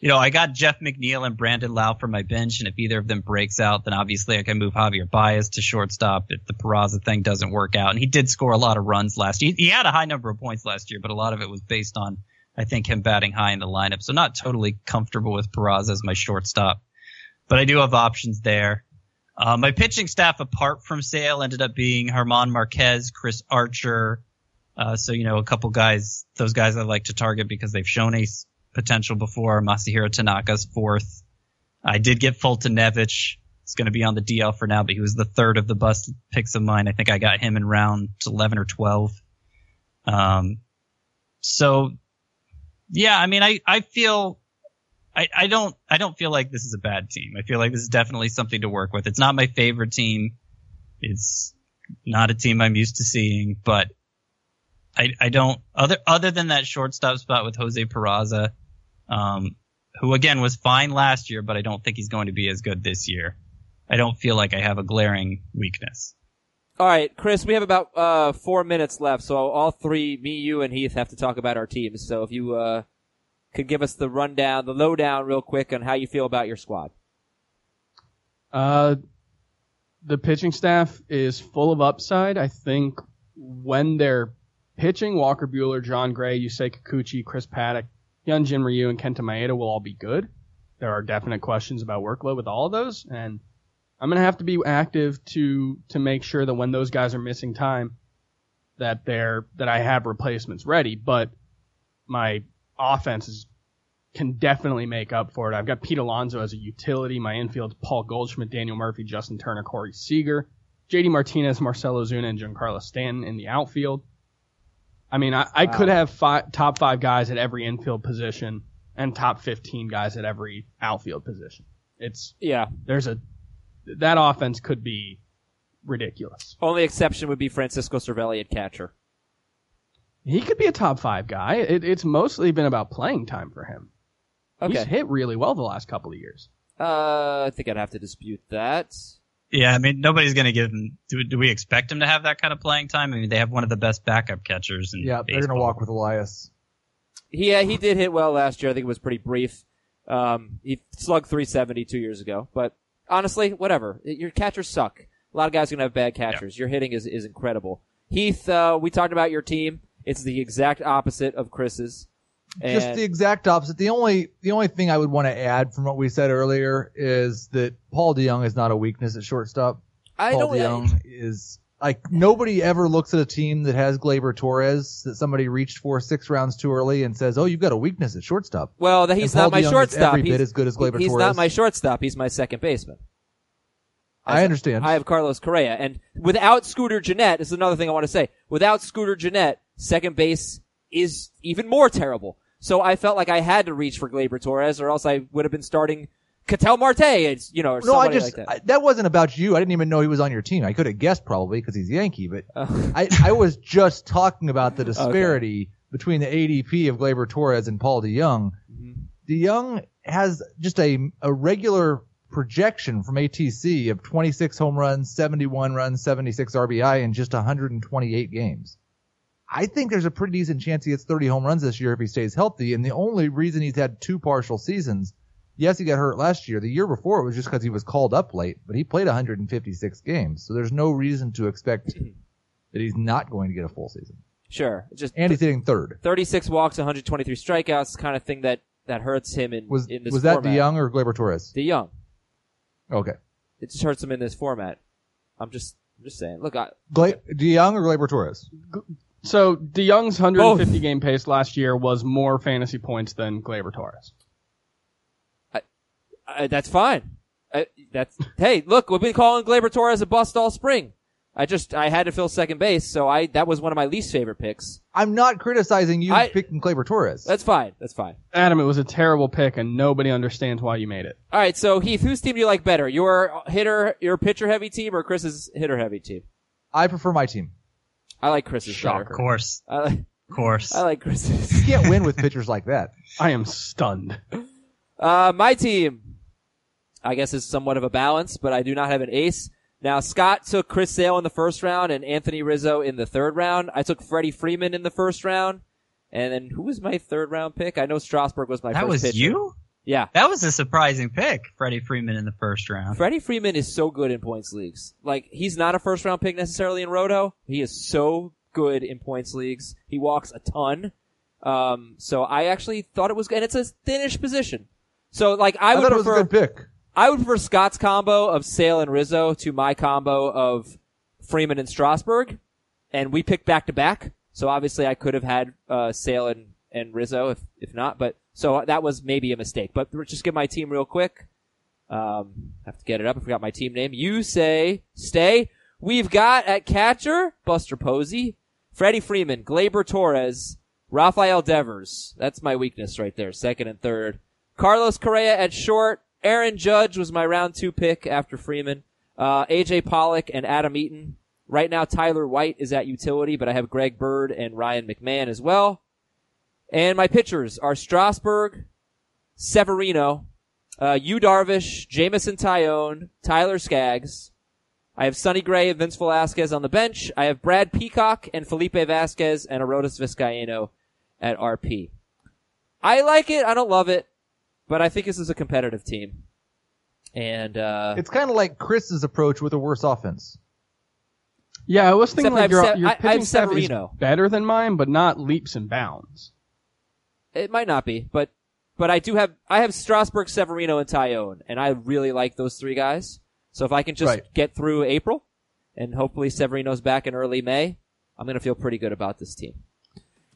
You know, I got Jeff McNeil and Brandon Lowe for my bench, and if either of them breaks out, then obviously I can move Javier Baez to shortstop if the Peraza thing doesn't work out. And he did score a lot of runs last year. He had a high number of points last year, but a lot of it was based on, I think, him batting high in the lineup. So not totally comfortable with Peraza as my shortstop, but I do have options there. Uh, my pitching staff, apart from Sale, ended up being German Marquez, Chris Archer. Uh, so, you know, a couple guys, those guys I like to target because they've shown a potential before. Masahiro Tanaka's fourth. I did get Foltynewicz. He's going to be on the DL for now, but he was the third of the bust picks of mine. I think I got him in round 11 or 12. Um, so yeah, I mean, I, I feel, I, I don't, I don't feel like this is a bad team. I feel like this is definitely something to work with. It's not my favorite team. It's not a team I'm used to seeing, but I, I don't, other, other than that shortstop spot with Jose Peraza, um, who again was fine last year, but I don't think he's going to be as good this year. I don't feel like I have a glaring weakness. All right, Chris, we have about uh, four minutes left, so all three, me, you, and Heath, have to talk about our teams. So if you uh, could give us the rundown, the lowdown, real quick, on how you feel about your squad. Uh, the pitching staff is full of upside. I think when they're pitching, Walker Buehler, Jon Gray, Yusei Kikuchi, Chris Paddack, Hyunjin Ryu, and Kenta Maeda will all be good. There are definite questions about workload with all of those, and I'm gonna have to be active to to make sure that when those guys are missing time, that they're that I have replacements ready. But my offense is can definitely make up for it. I've got Pete Alonso as a utility. My infield's Paul Goldschmidt, Daniel Murphy, Justin Turner, Corey Seager, JD Martinez, Marcell Ozuna, and Giancarlo Stanton in the outfield. I mean, I, I Wow. could have five, top five guys at every infield position and top 15 guys at every outfield position. It's, Yeah. there's a, that offense could be ridiculous. Only exception would be Francisco Cervelli at catcher. He could be a top five guy. It, it's mostly been about playing time for him. He's hit really well the last couple of years. Uh, I think I'd have to dispute that. Yeah, I mean, nobody's going to give him. Do, do we expect him to have that kind of playing time? I mean, they have one of the best backup catchers. In Yeah, they're gonna walk with Elias. He uh, he did hit well last year. I think it was pretty brief. Um, he slugged 370 two years ago. But honestly, whatever. Your catchers suck. A lot of guys are gonna have bad catchers. Your hitting is is incredible. Heath, uh, we talked about your team. It's the exact opposite of Chris's. Just the exact opposite. The only the only thing I would want to add from what we said earlier is that Paul DeJong is not a weakness at shortstop. I Paul don't. DeJong is like nobody ever looks at a team that has Gleyber Torres that somebody reached for six rounds too early and says, "Oh, you've got a weakness at shortstop." Well, that he's not my DeJong shortstop. every he's, bit as good as Gleyber he's Torres. not my shortstop. He's my second baseman. I understand. I have Carlos Correa, and without Scooter Gennett, this is another thing I want to say. Without Scooter Gennett, second base is even more terrible. So I felt like I had to reach for Gleyber Torres, or else I would have been starting Ketel Marte, it's, you know, or no, I just like I, that. that wasn't about you. I didn't even know he was on your team. I could have guessed probably because he's Yankee, but Uh, I, I was just talking about the disparity between the ADP of Gleyber Torres and Paul DeJong. Mhm. DeJong has just a a regular projection from ATC of 26 home runs, 71 runs, 76 RBI in just 128 games. I think there's a pretty decent chance he gets 30 home runs this year if he stays healthy. And the only reason he's had two partial seasons, yes, he got hurt last year. The year before it was just because he was called up late, but he played 156 games. So there's no reason to expect that he's not going to get a full season. Sure. Just And he's hitting third. 36 walks, 123 strikeouts, kind of thing that, that hurts him in, Was in this was that format. DeJong or Gleyber Torres? DeJong. Okay. It just hurts him in this format. I'm just, I'm just saying. Look, I, Gla- DeJong or Gleyber Torres? So DeJong's 150 game pace last year was more fantasy points than Gleyber Torres. I, that's fine. I, that's hey, look, we've been calling Gleyber Torres a bust all spring. I just I had to fill second base, so I that was one of my least favorite picks. I'm not criticizing you I- picking Gleyber Torres. That's fine. That's fine. Adam, it was a terrible pick, and nobody understands why you made it. All right, so Heath, whose team do you like better? Your hitter, your pitcher heavy team, or Chris's hitter heavy team? I prefer my team. I like Chris's Shocker. better. Of course, I like, of course. I like Chris's. You can't win with pitchers like that. I am stunned. Uh, my team, I guess, is somewhat of a balance, but I do not have an ace. Now, Scott took Chris Sale in the first round and Anthony Rizzo in the third round. I took Freddie Freeman in the first round. And then who was my third round pick? I know Strasburg was my that first was pitcher. you. Yeah. That was a surprising pick, Freddie Freeman in the first round. Freddie Freeman is so good in points leagues. Like, he's not a first round pick necessarily in Roto. He is so good in points leagues. He walks a ton. Um, so I actually thought it was, and it's a thinnish position. So like, I, I, would thought it was prefer, a good pick. I would prefer Scott's combo of Sale and Rizzo to my combo of Freeman and Strasburg, and we picked back to back. So obviously, I could have had uh, Sale and, and Rizzo if if not, but so that was maybe a mistake. But just give my team real quick. Um, have to get it up. I forgot my team name. You say stay. We've got at catcher Buster Posey, Freddie Freeman, Gleyber Torres, Rafael Devers. That's my weakness right there. Second and third. Carlos Correa at short. Aaron Judge was my round two pick after Freeman. Uh, AJ Pollock and Adam Eaton. Right now, Tyler White is at utility, but I have Greg Bird and Ryan McMahon as well. And my pitchers are Strasburg, Severino, uh, Yu Darvish, Jameson Taillon, Tyler Skaggs. I have Sonny Gray and Vince Velasquez on the bench. I have Brad Peacock and Felipe Vasquez and Arodys Vizcaino at RP. I like it. I don't love it, but I think this is a competitive team. And, uh, It's kind of like Chris's approach with a worse offense. Yeah, I was thinking Except I like have your, Se- your I- I pitching staff is Severino. better than mine, but not leaps and bounds. It might not be, but but I do have I have Strasburg, Severino, and Taillon, and I really like those three guys. So if I can just Right. get through April, and hopefully Severino's back in early May, I'm gonna feel pretty good about this team.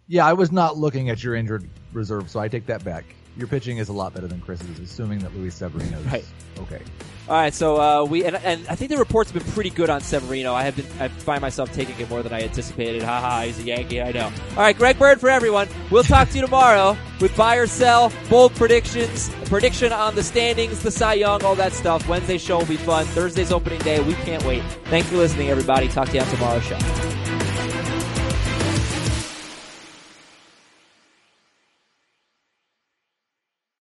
Yeah, I was not looking at your injured reserve, so I take that back. Your pitching is a lot better than Chris's, assuming that Luis Severino's Right. okay. All right, so uh, we and, and I think the reports have been pretty good on Severino. I have been I find myself taking it more than I anticipated. Ha ha, he's a Yankee, I know. All right, Greg Bird for everyone. We'll talk to you tomorrow with buy or sell, bold predictions, prediction on the standings, the Cy Young, all that stuff. Wednesday's show will be fun. Thursday's opening day. We can't wait. Thanks for listening, everybody. Talk to you on tomorrow's show.